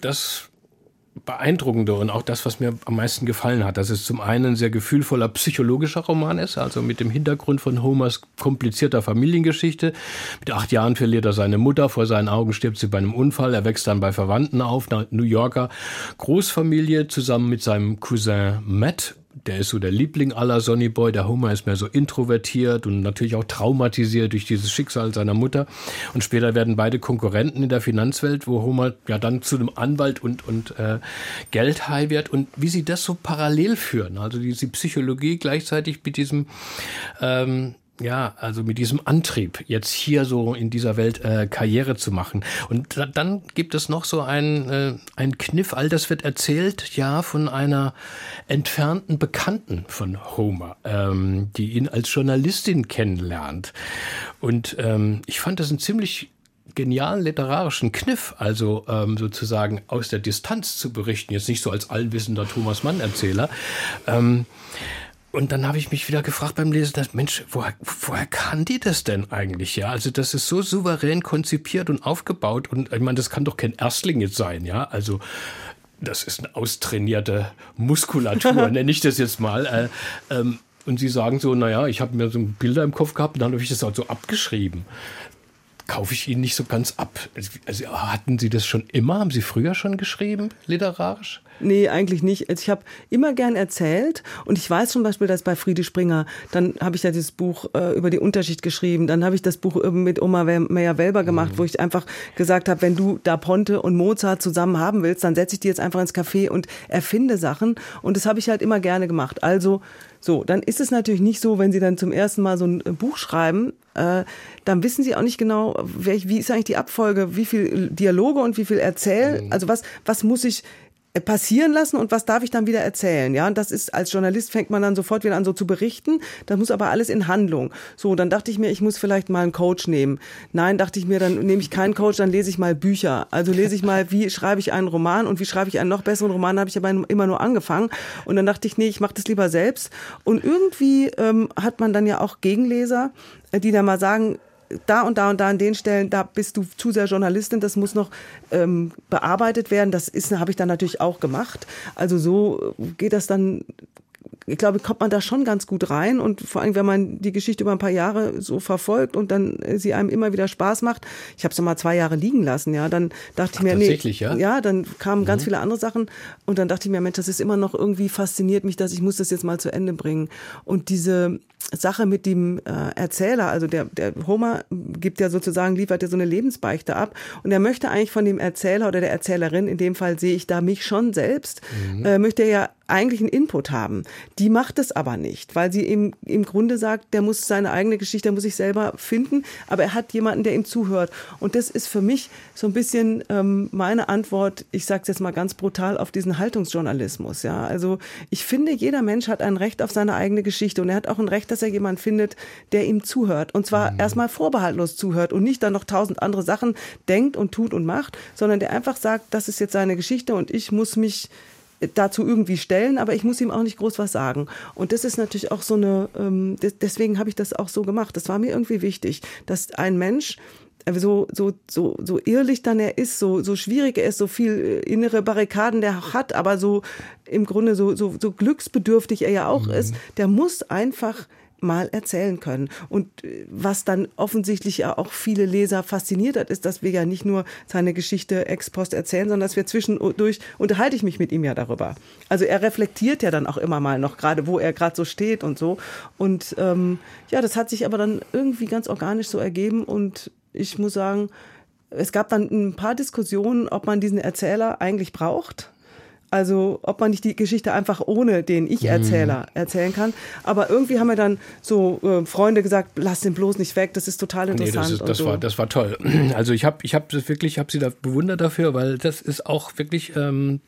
das beeindruckende und auch das, was mir am meisten gefallen hat, dass es zum einen ein sehr gefühlvoller psychologischer Roman ist, also mit dem Hintergrund von Homers komplizierter Familiengeschichte. Mit acht Jahren verliert er seine Mutter, vor seinen Augen stirbt sie bei einem Unfall, er wächst dann bei Verwandten auf, einer New Yorker Großfamilie zusammen mit seinem Cousin Matt der ist so der Liebling aller Sonny Boy. Der Homer ist mehr so introvertiert und natürlich auch traumatisiert durch dieses Schicksal seiner Mutter. Und später werden beide Konkurrenten in der Finanzwelt, wo Homer ja dann zu einem Anwalt und, und äh, Geldhai wird. Und wie sie das so parallel führen, also diese Psychologie gleichzeitig mit diesem ähm, ja, also mit diesem Antrieb, jetzt hier so in dieser Welt äh, Karriere zu machen. Und da, dann gibt es noch so einen, äh, einen Kniff, all das wird erzählt, ja, von einer entfernten Bekannten von Homer, ähm, die ihn als Journalistin kennenlernt. Und ähm, ich fand das einen ziemlich genialen literarischen Kniff, also ähm, sozusagen aus der Distanz zu berichten, jetzt nicht so als allwissender Thomas Mann-Erzähler. Ähm, und dann habe ich mich wieder gefragt beim Lesen, dass, Mensch, woher, woher kann die das denn eigentlich? Ja, also das ist so souverän konzipiert und aufgebaut und ich meine, das kann doch kein Erstling jetzt sein, ja. Also das ist eine austrainierte Muskulatur, nenne ich das jetzt mal. Äh, ähm, und sie sagen so, naja, ich habe mir so Bilder im Kopf gehabt und dann habe ich das auch so abgeschrieben kaufe ich Ihnen nicht so ganz ab. Also hatten Sie das schon immer? Haben Sie früher schon geschrieben, literarisch? Nee, eigentlich nicht. Also ich habe immer gern erzählt und ich weiß zum Beispiel, dass bei Friede Springer, dann habe ich ja dieses Buch äh, über die Unterschicht geschrieben, dann habe ich das Buch äh, mit Oma Meyer-Welber gemacht, mhm. wo ich einfach gesagt habe, wenn du da Ponte und Mozart zusammen haben willst, dann setze ich die jetzt einfach ins Café und erfinde Sachen und das habe ich halt immer gerne gemacht. Also so, dann ist es natürlich nicht so, wenn Sie dann zum ersten Mal so ein äh, Buch schreiben, äh, dann wissen Sie auch nicht genau, wie ist eigentlich die Abfolge, wie viel Dialoge und wie viel Erzähl, mhm. also was, was muss ich passieren lassen und was darf ich dann wieder erzählen, ja? Und das ist als Journalist fängt man dann sofort wieder an so zu berichten. Das muss aber alles in Handlung. So, dann dachte ich mir, ich muss vielleicht mal einen Coach nehmen. Nein, dachte ich mir, dann nehme ich keinen Coach, dann lese ich mal Bücher. Also lese ich mal, wie schreibe ich einen Roman und wie schreibe ich einen noch besseren Roman. Habe ich aber immer nur angefangen und dann dachte ich, nee, ich mache das lieber selbst. Und irgendwie ähm, hat man dann ja auch Gegenleser, äh, die da mal sagen, da und da und da an den Stellen, da bist du zu sehr Journalistin, das muss noch ähm, bearbeitet werden. Das ist, habe ich dann natürlich auch gemacht. Also so geht das dann ich glaube, kommt man da schon ganz gut rein und vor allem, wenn man die Geschichte über ein paar Jahre so verfolgt und dann sie einem immer wieder Spaß macht. Ich habe es mal zwei Jahre liegen lassen, ja. Dann dachte ich mir, nee, ja? ja, dann kamen mhm. ganz viele andere Sachen und dann dachte ich mir, Mensch, das ist immer noch irgendwie fasziniert mich, dass ich muss das jetzt mal zu Ende bringen. Und diese Sache mit dem äh, Erzähler, also der, der Homer gibt ja sozusagen, liefert ja so eine Lebensbeichte ab und er möchte eigentlich von dem Erzähler oder der Erzählerin, in dem Fall sehe ich da mich schon selbst, mhm. äh, möchte er ja eigentlich einen Input haben. Die macht es aber nicht, weil sie ihm im Grunde sagt, der muss seine eigene Geschichte, der muss sich selber finden, aber er hat jemanden, der ihm zuhört. Und das ist für mich so ein bisschen ähm, meine Antwort, ich sage es jetzt mal ganz brutal, auf diesen Haltungsjournalismus. Ja, Also ich finde, jeder Mensch hat ein Recht auf seine eigene Geschichte und er hat auch ein Recht, dass er jemanden findet, der ihm zuhört. Und zwar mhm. erstmal vorbehaltlos zuhört und nicht dann noch tausend andere Sachen denkt und tut und macht, sondern der einfach sagt, das ist jetzt seine Geschichte und ich muss mich dazu irgendwie stellen, aber ich muss ihm auch nicht groß was sagen. Und das ist natürlich auch so eine, ähm, deswegen habe ich das auch so gemacht. Das war mir irgendwie wichtig, dass ein Mensch so, so, so, so ehrlich dann er ist, so, so schwierig er ist, so viel äh, innere Barrikaden der hat, aber so im Grunde so, so, so glücksbedürftig er ja auch mhm. ist, der muss einfach mal erzählen können. Und äh, was dann offensichtlich ja auch viele Leser fasziniert hat, ist, dass wir ja nicht nur seine Geschichte ex post erzählen, sondern dass wir zwischendurch unterhalte ich mich mit ihm ja darüber. Also er reflektiert ja dann auch immer mal noch gerade, wo er gerade so steht und so. Und ähm, ja, das hat sich aber dann irgendwie ganz organisch so ergeben und ich muss sagen, es gab dann ein paar Diskussionen, ob man diesen Erzähler eigentlich braucht also ob man nicht die Geschichte einfach ohne den Ich-Erzähler mhm. erzählen kann. Aber irgendwie haben wir dann so äh, Freunde gesagt, lass den bloß nicht weg, das ist total interessant. Nee, das, ist, das so. war, das war toll. Also ich habe ich hab wirklich, ich habe sie da bewundert dafür, weil das ist auch wirklich ähm,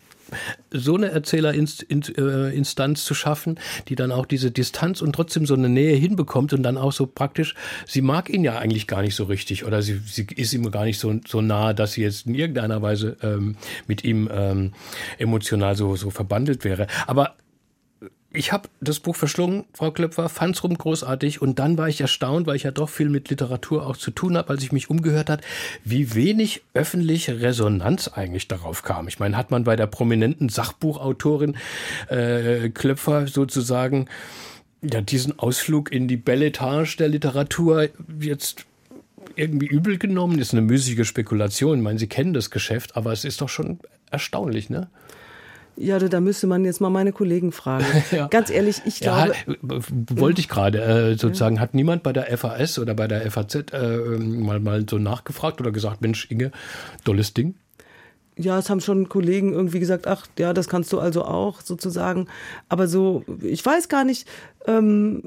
so eine Erzählerinstanz zu schaffen, die dann auch diese Distanz und trotzdem so eine Nähe hinbekommt und dann auch so praktisch, sie mag ihn ja eigentlich gar nicht so richtig oder sie, sie ist ihm gar nicht so, so nah, dass sie jetzt in irgendeiner Weise ähm, mit ihm ähm, emotional so, so verbandelt wäre. Aber ich habe das Buch verschlungen, Frau Klöpfer, fand's rum großartig und dann war ich erstaunt, weil ich ja doch viel mit Literatur auch zu tun habe, als ich mich umgehört hat, wie wenig öffentliche Resonanz eigentlich darauf kam. Ich meine, hat man bei der prominenten Sachbuchautorin äh, Klöpfer sozusagen ja diesen Ausflug in die Belletage der Literatur jetzt irgendwie übel genommen, ist eine müßige Spekulation. Ich meine, Sie kennen das Geschäft, aber es ist doch schon erstaunlich, ne? Ja, da müsste man jetzt mal meine Kollegen fragen. ja. Ganz ehrlich, ich glaube. Ja, wollte ich gerade äh, sozusagen, hat niemand bei der FAS oder bei der FAZ äh, mal, mal so nachgefragt oder gesagt, Mensch, Inge, tolles Ding? ja, es haben schon Kollegen irgendwie gesagt, ach ja, das kannst du also auch sozusagen. Aber so, ich weiß gar nicht, ähm,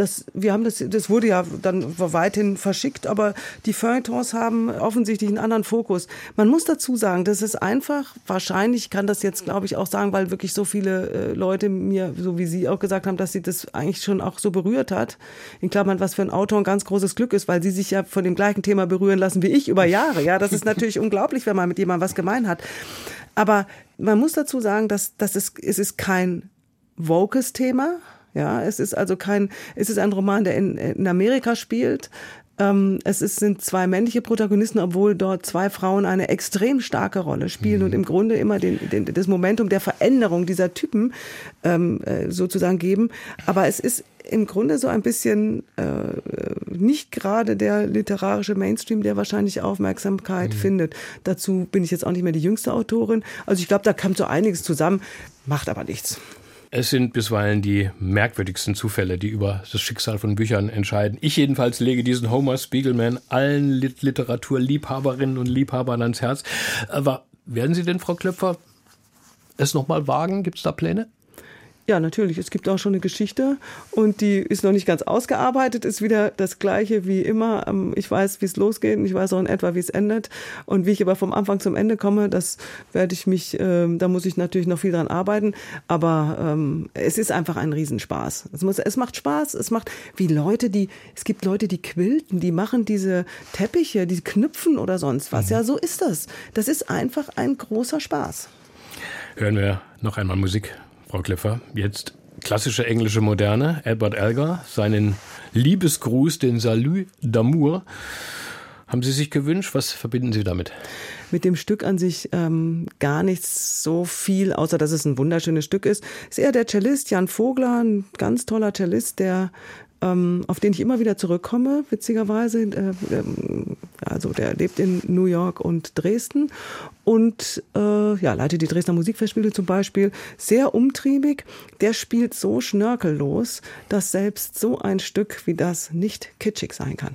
das, wir haben das, das wurde ja dann weithin verschickt, aber die Feuilletons haben offensichtlich einen anderen Fokus. Man muss dazu sagen, das ist einfach, wahrscheinlich kann das jetzt, glaube ich, auch sagen, weil wirklich so viele äh, Leute mir, so wie Sie auch gesagt haben, dass sie das eigentlich schon auch so berührt hat. In Klammern, was für ein Autor ein ganz großes Glück ist, weil sie sich ja von dem gleichen Thema berühren lassen wie ich über Jahre. Ja, das ist natürlich unglaublich, wenn man mit jemandem was gemein hat. Aber man muss dazu sagen, dass, dass es, es ist kein Vokes Thema, ja, es ist also kein, es ist ein Roman, der in, in Amerika spielt. Ähm, es ist, sind zwei männliche Protagonisten, obwohl dort zwei Frauen eine extrem starke Rolle spielen mhm. und im Grunde immer den, den, das Momentum der Veränderung dieser Typen ähm, äh, sozusagen geben. Aber es ist im Grunde so ein bisschen äh, nicht gerade der literarische Mainstream, der wahrscheinlich Aufmerksamkeit mhm. findet. Dazu bin ich jetzt auch nicht mehr die jüngste Autorin. Also ich glaube, da kommt so einiges zusammen, macht aber nichts. Es sind bisweilen die merkwürdigsten Zufälle, die über das Schicksal von Büchern entscheiden. Ich jedenfalls lege diesen Homer Spiegelman allen Literaturliebhaberinnen und Liebhabern ans Herz. Aber werden Sie denn, Frau Klöpfer, es nochmal wagen? Gibt es da Pläne? Ja, natürlich. Es gibt auch schon eine Geschichte und die ist noch nicht ganz ausgearbeitet, ist wieder das Gleiche wie immer. Ähm, ich weiß, wie es losgeht und ich weiß auch in etwa, wie es endet. Und wie ich aber vom Anfang zum Ende komme, das werde ich mich, ähm, da muss ich natürlich noch viel dran arbeiten. Aber ähm, es ist einfach ein Riesenspaß. Es, muss, es macht Spaß. Es macht, wie Leute, die, es gibt Leute, die quilten, die machen diese Teppiche, die knüpfen oder sonst was. Mhm. Ja, so ist das. Das ist einfach ein großer Spaß. Hören wir noch einmal Musik. Frau Kliffer. Jetzt klassische englische Moderne. Albert Elgar, seinen Liebesgruß, den Salut d'amour, haben Sie sich gewünscht? Was verbinden Sie damit? Mit dem Stück an sich ähm, gar nichts so viel, außer dass es ein wunderschönes Stück ist. Ist eher der Cellist Jan Vogler, ein ganz toller Cellist, der ähm, auf den ich immer wieder zurückkomme, witzigerweise. Äh, ähm, also der lebt in New York und Dresden und äh, ja, leitet die Dresdner Musikfestspiele zum Beispiel. Sehr umtriebig. Der spielt so schnörkellos, dass selbst so ein Stück wie das nicht kitschig sein kann.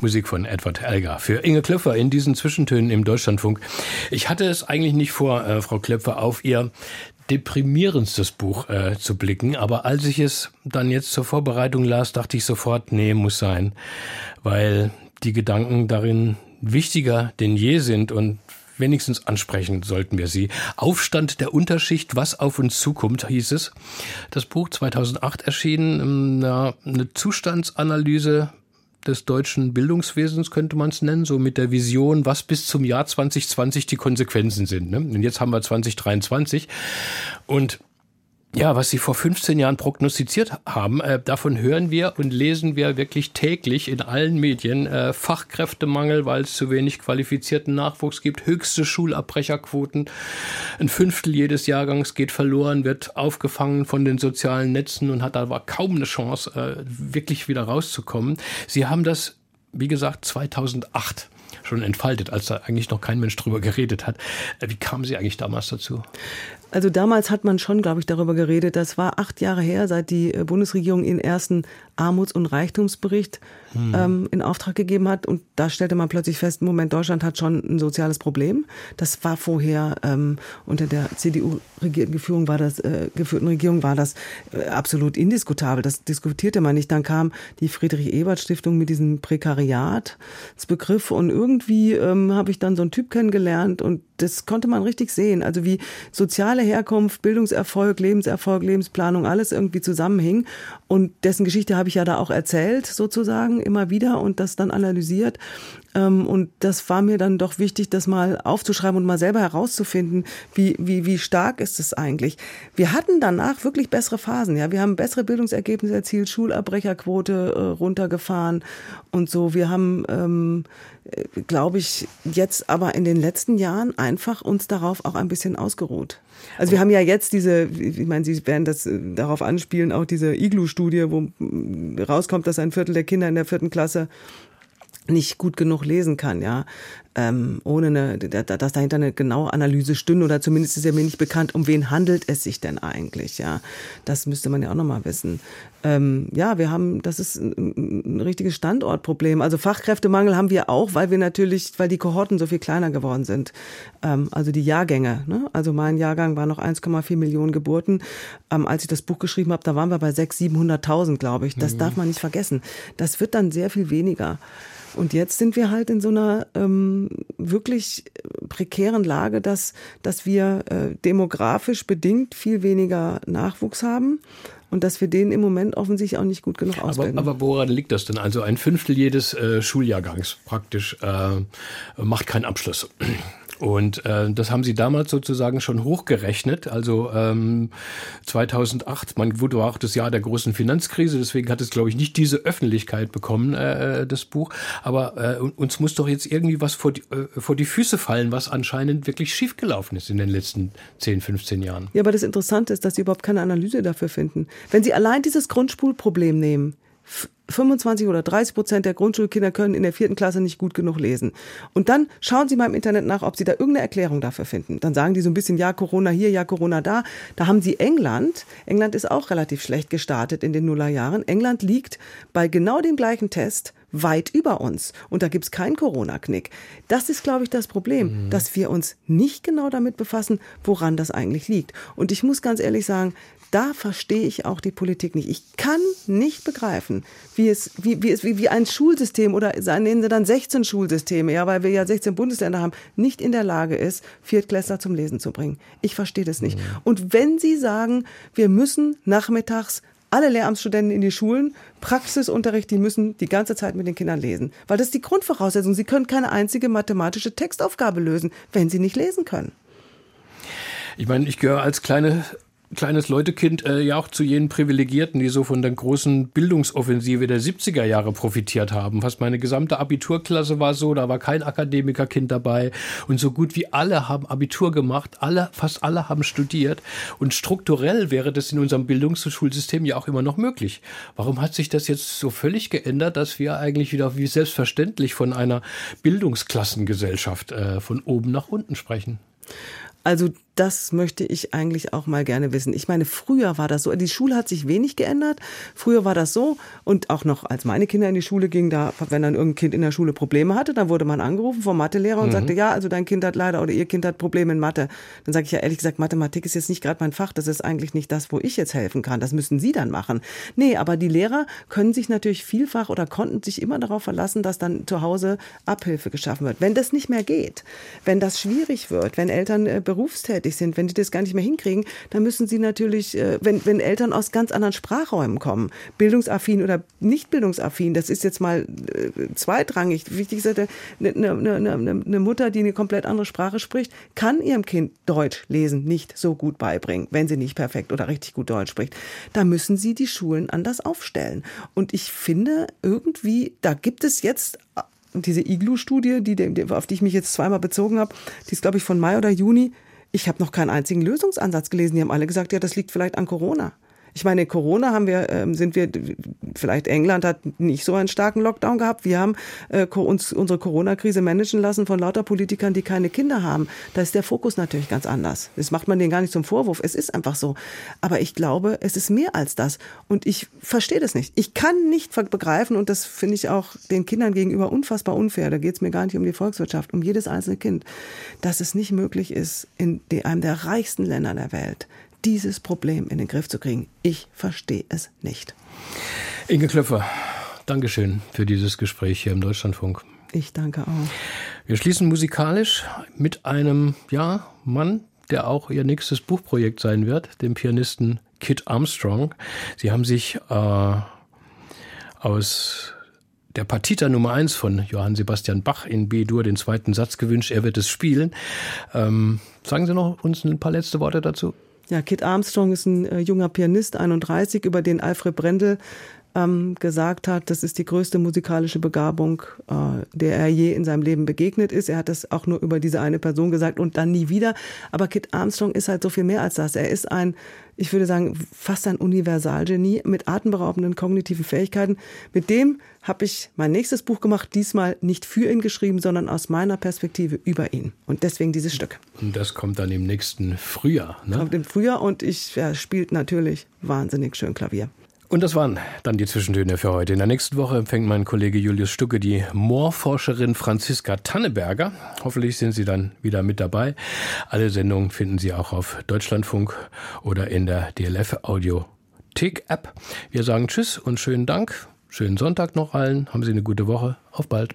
Musik von Edward Elgar. Für Inge Klöpfer in diesen Zwischentönen im Deutschlandfunk. Ich hatte es eigentlich nicht vor, äh, Frau Klöpfer, auf Ihr deprimierendstes Buch äh, zu blicken, aber als ich es dann jetzt zur Vorbereitung las, dachte ich sofort, nee, muss sein, weil die Gedanken darin wichtiger denn je sind und wenigstens ansprechen sollten wir sie. Aufstand der Unterschicht, was auf uns zukommt, hieß es. Das Buch 2008 erschienen, ähm, eine Zustandsanalyse des deutschen Bildungswesens, könnte man es nennen, so mit der Vision, was bis zum Jahr 2020 die Konsequenzen sind. Ne? Und jetzt haben wir 2023 und ja, was Sie vor 15 Jahren prognostiziert haben, äh, davon hören wir und lesen wir wirklich täglich in allen Medien. Äh, Fachkräftemangel, weil es zu wenig qualifizierten Nachwuchs gibt, höchste Schulabbrecherquoten. Ein Fünftel jedes Jahrgangs geht verloren, wird aufgefangen von den sozialen Netzen und hat aber kaum eine Chance, äh, wirklich wieder rauszukommen. Sie haben das, wie gesagt, 2008 schon entfaltet, als da eigentlich noch kein Mensch drüber geredet hat. Äh, wie kamen Sie eigentlich damals dazu? Also damals hat man schon, glaube ich, darüber geredet. Das war acht Jahre her, seit die äh, Bundesregierung ihren ersten Armuts- und Reichtumsbericht hm. ähm, in Auftrag gegeben hat. Und da stellte man plötzlich fest, Moment, Deutschland hat schon ein soziales Problem. Das war vorher ähm, unter der CDU-regierten Führung war das, äh, geführten Regierung war das äh, absolut indiskutabel. Das diskutierte man nicht. Dann kam die Friedrich-Ebert-Stiftung mit diesem Prekariatsbegriff und irgendwie ähm, habe ich dann so einen Typ kennengelernt und das konnte man richtig sehen. Also wie soziale Herkunft, Bildungserfolg, Lebenserfolg, Lebensplanung, alles irgendwie zusammenhing. Und dessen Geschichte habe ich ja da auch erzählt, sozusagen, immer wieder und das dann analysiert. Ähm, und das war mir dann doch wichtig, das mal aufzuschreiben und mal selber herauszufinden, wie, wie, wie stark ist es eigentlich. Wir hatten danach wirklich bessere Phasen. Ja, wir haben bessere Bildungsergebnisse erzielt, Schulabbrecherquote äh, runtergefahren und so. Wir haben, ähm, äh, glaube ich, jetzt aber in den letzten Jahren einfach uns darauf auch ein bisschen ausgeruht. Also wir haben ja jetzt diese, ich meine, Sie werden das äh, darauf anspielen, auch diese Iglu-Studie, wo rauskommt, dass ein Viertel der Kinder in der vierten Klasse nicht gut genug lesen kann, ja, ähm, ohne eine, dass dahinter eine genaue Analyse stünde oder zumindest ist ja mir nicht bekannt, um wen handelt es sich denn eigentlich, ja, das müsste man ja auch nochmal wissen. Ähm, ja, wir haben, das ist ein, ein, richtiges Standortproblem. Also Fachkräftemangel haben wir auch, weil wir natürlich, weil die Kohorten so viel kleiner geworden sind. Ähm, also die Jahrgänge. Ne? Also mein Jahrgang war noch 1,4 Millionen Geburten. Ähm, als ich das Buch geschrieben habe, da waren wir bei 600.000, 700.000, glaube ich. Das mhm. darf man nicht vergessen. Das wird dann sehr viel weniger. Und jetzt sind wir halt in so einer ähm, wirklich prekären Lage, dass, dass wir äh, demografisch bedingt viel weniger Nachwuchs haben und dass wir den im Moment offensichtlich auch nicht gut genug ausbilden. Aber, aber woran liegt das denn? Also ein Fünftel jedes äh, Schuljahrgangs praktisch äh, macht keinen Abschluss. Und äh, das haben sie damals sozusagen schon hochgerechnet. Also ähm, 2008, man wurde auch das Jahr der großen Finanzkrise, deswegen hat es, glaube ich, nicht diese Öffentlichkeit bekommen, äh, das Buch. Aber äh, uns muss doch jetzt irgendwie was vor die, äh, vor die Füße fallen, was anscheinend wirklich schiefgelaufen ist in den letzten 10, 15 Jahren. Ja, aber das Interessante ist, dass sie überhaupt keine Analyse dafür finden. Wenn sie allein dieses Grundspulproblem nehmen, 25 oder 30 Prozent der Grundschulkinder können in der vierten Klasse nicht gut genug lesen. Und dann schauen Sie mal im Internet nach, ob Sie da irgendeine Erklärung dafür finden. Dann sagen die so ein bisschen, ja, Corona hier, ja, Corona da. Da haben Sie England. England ist auch relativ schlecht gestartet in den Nullerjahren. England liegt bei genau dem gleichen Test weit über uns. Und da gibt's keinen Corona-Knick. Das ist, glaube ich, das Problem, mhm. dass wir uns nicht genau damit befassen, woran das eigentlich liegt. Und ich muss ganz ehrlich sagen, da verstehe ich auch die Politik nicht. Ich kann nicht begreifen, wie es, wie, wie es, wie, wie ein Schulsystem oder nennen Sie dann 16 Schulsysteme, ja, weil wir ja 16 Bundesländer haben, nicht in der Lage ist, Viertklässler zum Lesen zu bringen. Ich verstehe das nicht. Mhm. Und wenn Sie sagen, wir müssen nachmittags alle Lehramtsstudenten in die Schulen, Praxisunterricht, die müssen die ganze Zeit mit den Kindern lesen. Weil das ist die Grundvoraussetzung. Sie können keine einzige mathematische Textaufgabe lösen, wenn sie nicht lesen können. Ich meine, ich gehöre als kleine kleines Leutekind äh, ja auch zu jenen Privilegierten, die so von der großen Bildungsoffensive der 70er Jahre profitiert haben. Fast meine gesamte Abiturklasse war so, da war kein Akademikerkind dabei und so gut wie alle haben Abitur gemacht, alle, fast alle haben studiert und strukturell wäre das in unserem Bildungs- und Schulsystem ja auch immer noch möglich. Warum hat sich das jetzt so völlig geändert, dass wir eigentlich wieder wie selbstverständlich von einer Bildungsklassengesellschaft äh, von oben nach unten sprechen? Also das möchte ich eigentlich auch mal gerne wissen. Ich meine, früher war das so. Die Schule hat sich wenig geändert. Früher war das so. Und auch noch, als meine Kinder in die Schule gingen, da, wenn dann irgendein Kind in der Schule Probleme hatte, dann wurde man angerufen vom Mathelehrer und mhm. sagte, ja, also dein Kind hat leider oder ihr Kind hat Probleme in Mathe. Dann sage ich ja ehrlich gesagt, Mathematik ist jetzt nicht gerade mein Fach. Das ist eigentlich nicht das, wo ich jetzt helfen kann. Das müssen Sie dann machen. Nee, aber die Lehrer können sich natürlich vielfach oder konnten sich immer darauf verlassen, dass dann zu Hause Abhilfe geschaffen wird. Wenn das nicht mehr geht, wenn das schwierig wird, wenn Eltern äh, berufstätig tätig sind, wenn die das gar nicht mehr hinkriegen, dann müssen sie natürlich, äh, wenn, wenn Eltern aus ganz anderen Sprachräumen kommen, bildungsaffin oder nicht bildungsaffin, das ist jetzt mal äh, zweitrangig. Wichtig ist, eine, eine, eine, eine Mutter, die eine komplett andere Sprache spricht, kann ihrem Kind Deutsch lesen nicht so gut beibringen, wenn sie nicht perfekt oder richtig gut Deutsch spricht. Da müssen sie die Schulen anders aufstellen. Und ich finde irgendwie, da gibt es jetzt diese Iglu-Studie, die, auf die ich mich jetzt zweimal bezogen habe, die ist, glaube ich, von Mai oder Juni. Ich habe noch keinen einzigen Lösungsansatz gelesen. Die haben alle gesagt, ja, das liegt vielleicht an Corona. Ich meine, Corona haben wir, ähm, sind wir, vielleicht England hat nicht so einen starken Lockdown gehabt. Wir haben äh, uns unsere Corona-Krise managen lassen von lauter Politikern, die keine Kinder haben. Da ist der Fokus natürlich ganz anders. Das macht man denen gar nicht zum Vorwurf. Es ist einfach so. Aber ich glaube, es ist mehr als das. Und ich verstehe das nicht. Ich kann nicht begreifen, und das finde ich auch den Kindern gegenüber unfassbar unfair. Da geht es mir gar nicht um die Volkswirtschaft, um jedes einzelne Kind, dass es nicht möglich ist, in einem der reichsten Länder der Welt dieses Problem in den Griff zu kriegen. Ich verstehe es nicht. Inge Klöpfer, Dankeschön für dieses Gespräch hier im Deutschlandfunk. Ich danke auch. Wir schließen musikalisch mit einem ja, Mann, der auch ihr nächstes Buchprojekt sein wird, dem Pianisten Kit Armstrong. Sie haben sich äh, aus der Partita Nummer 1 von Johann Sebastian Bach in B-Dur den zweiten Satz gewünscht. Er wird es spielen. Ähm, sagen Sie noch uns ein paar letzte Worte dazu? Ja, Kit Armstrong ist ein äh, junger Pianist, 31, über den Alfred Brendel ähm, gesagt hat, das ist die größte musikalische Begabung, äh, der er je in seinem Leben begegnet ist. Er hat das auch nur über diese eine Person gesagt und dann nie wieder. Aber Kit Armstrong ist halt so viel mehr als das. Er ist ein, ich würde sagen, fast ein Universalgenie mit atemberaubenden kognitiven Fähigkeiten. Mit dem habe ich mein nächstes Buch gemacht, diesmal nicht für ihn geschrieben, sondern aus meiner Perspektive über ihn. Und deswegen dieses Stück. Und das kommt dann im nächsten Frühjahr. Ne? Kommt im Frühjahr und ich er spielt natürlich wahnsinnig schön Klavier. Und das waren dann die Zwischentöne für heute. In der nächsten Woche empfängt mein Kollege Julius Stucke die Moorforscherin Franziska Tanneberger. Hoffentlich sind Sie dann wieder mit dabei. Alle Sendungen finden Sie auch auf Deutschlandfunk oder in der DLF Audiothek App. Wir sagen Tschüss und schönen Dank. Schönen Sonntag noch allen. Haben Sie eine gute Woche. Auf bald.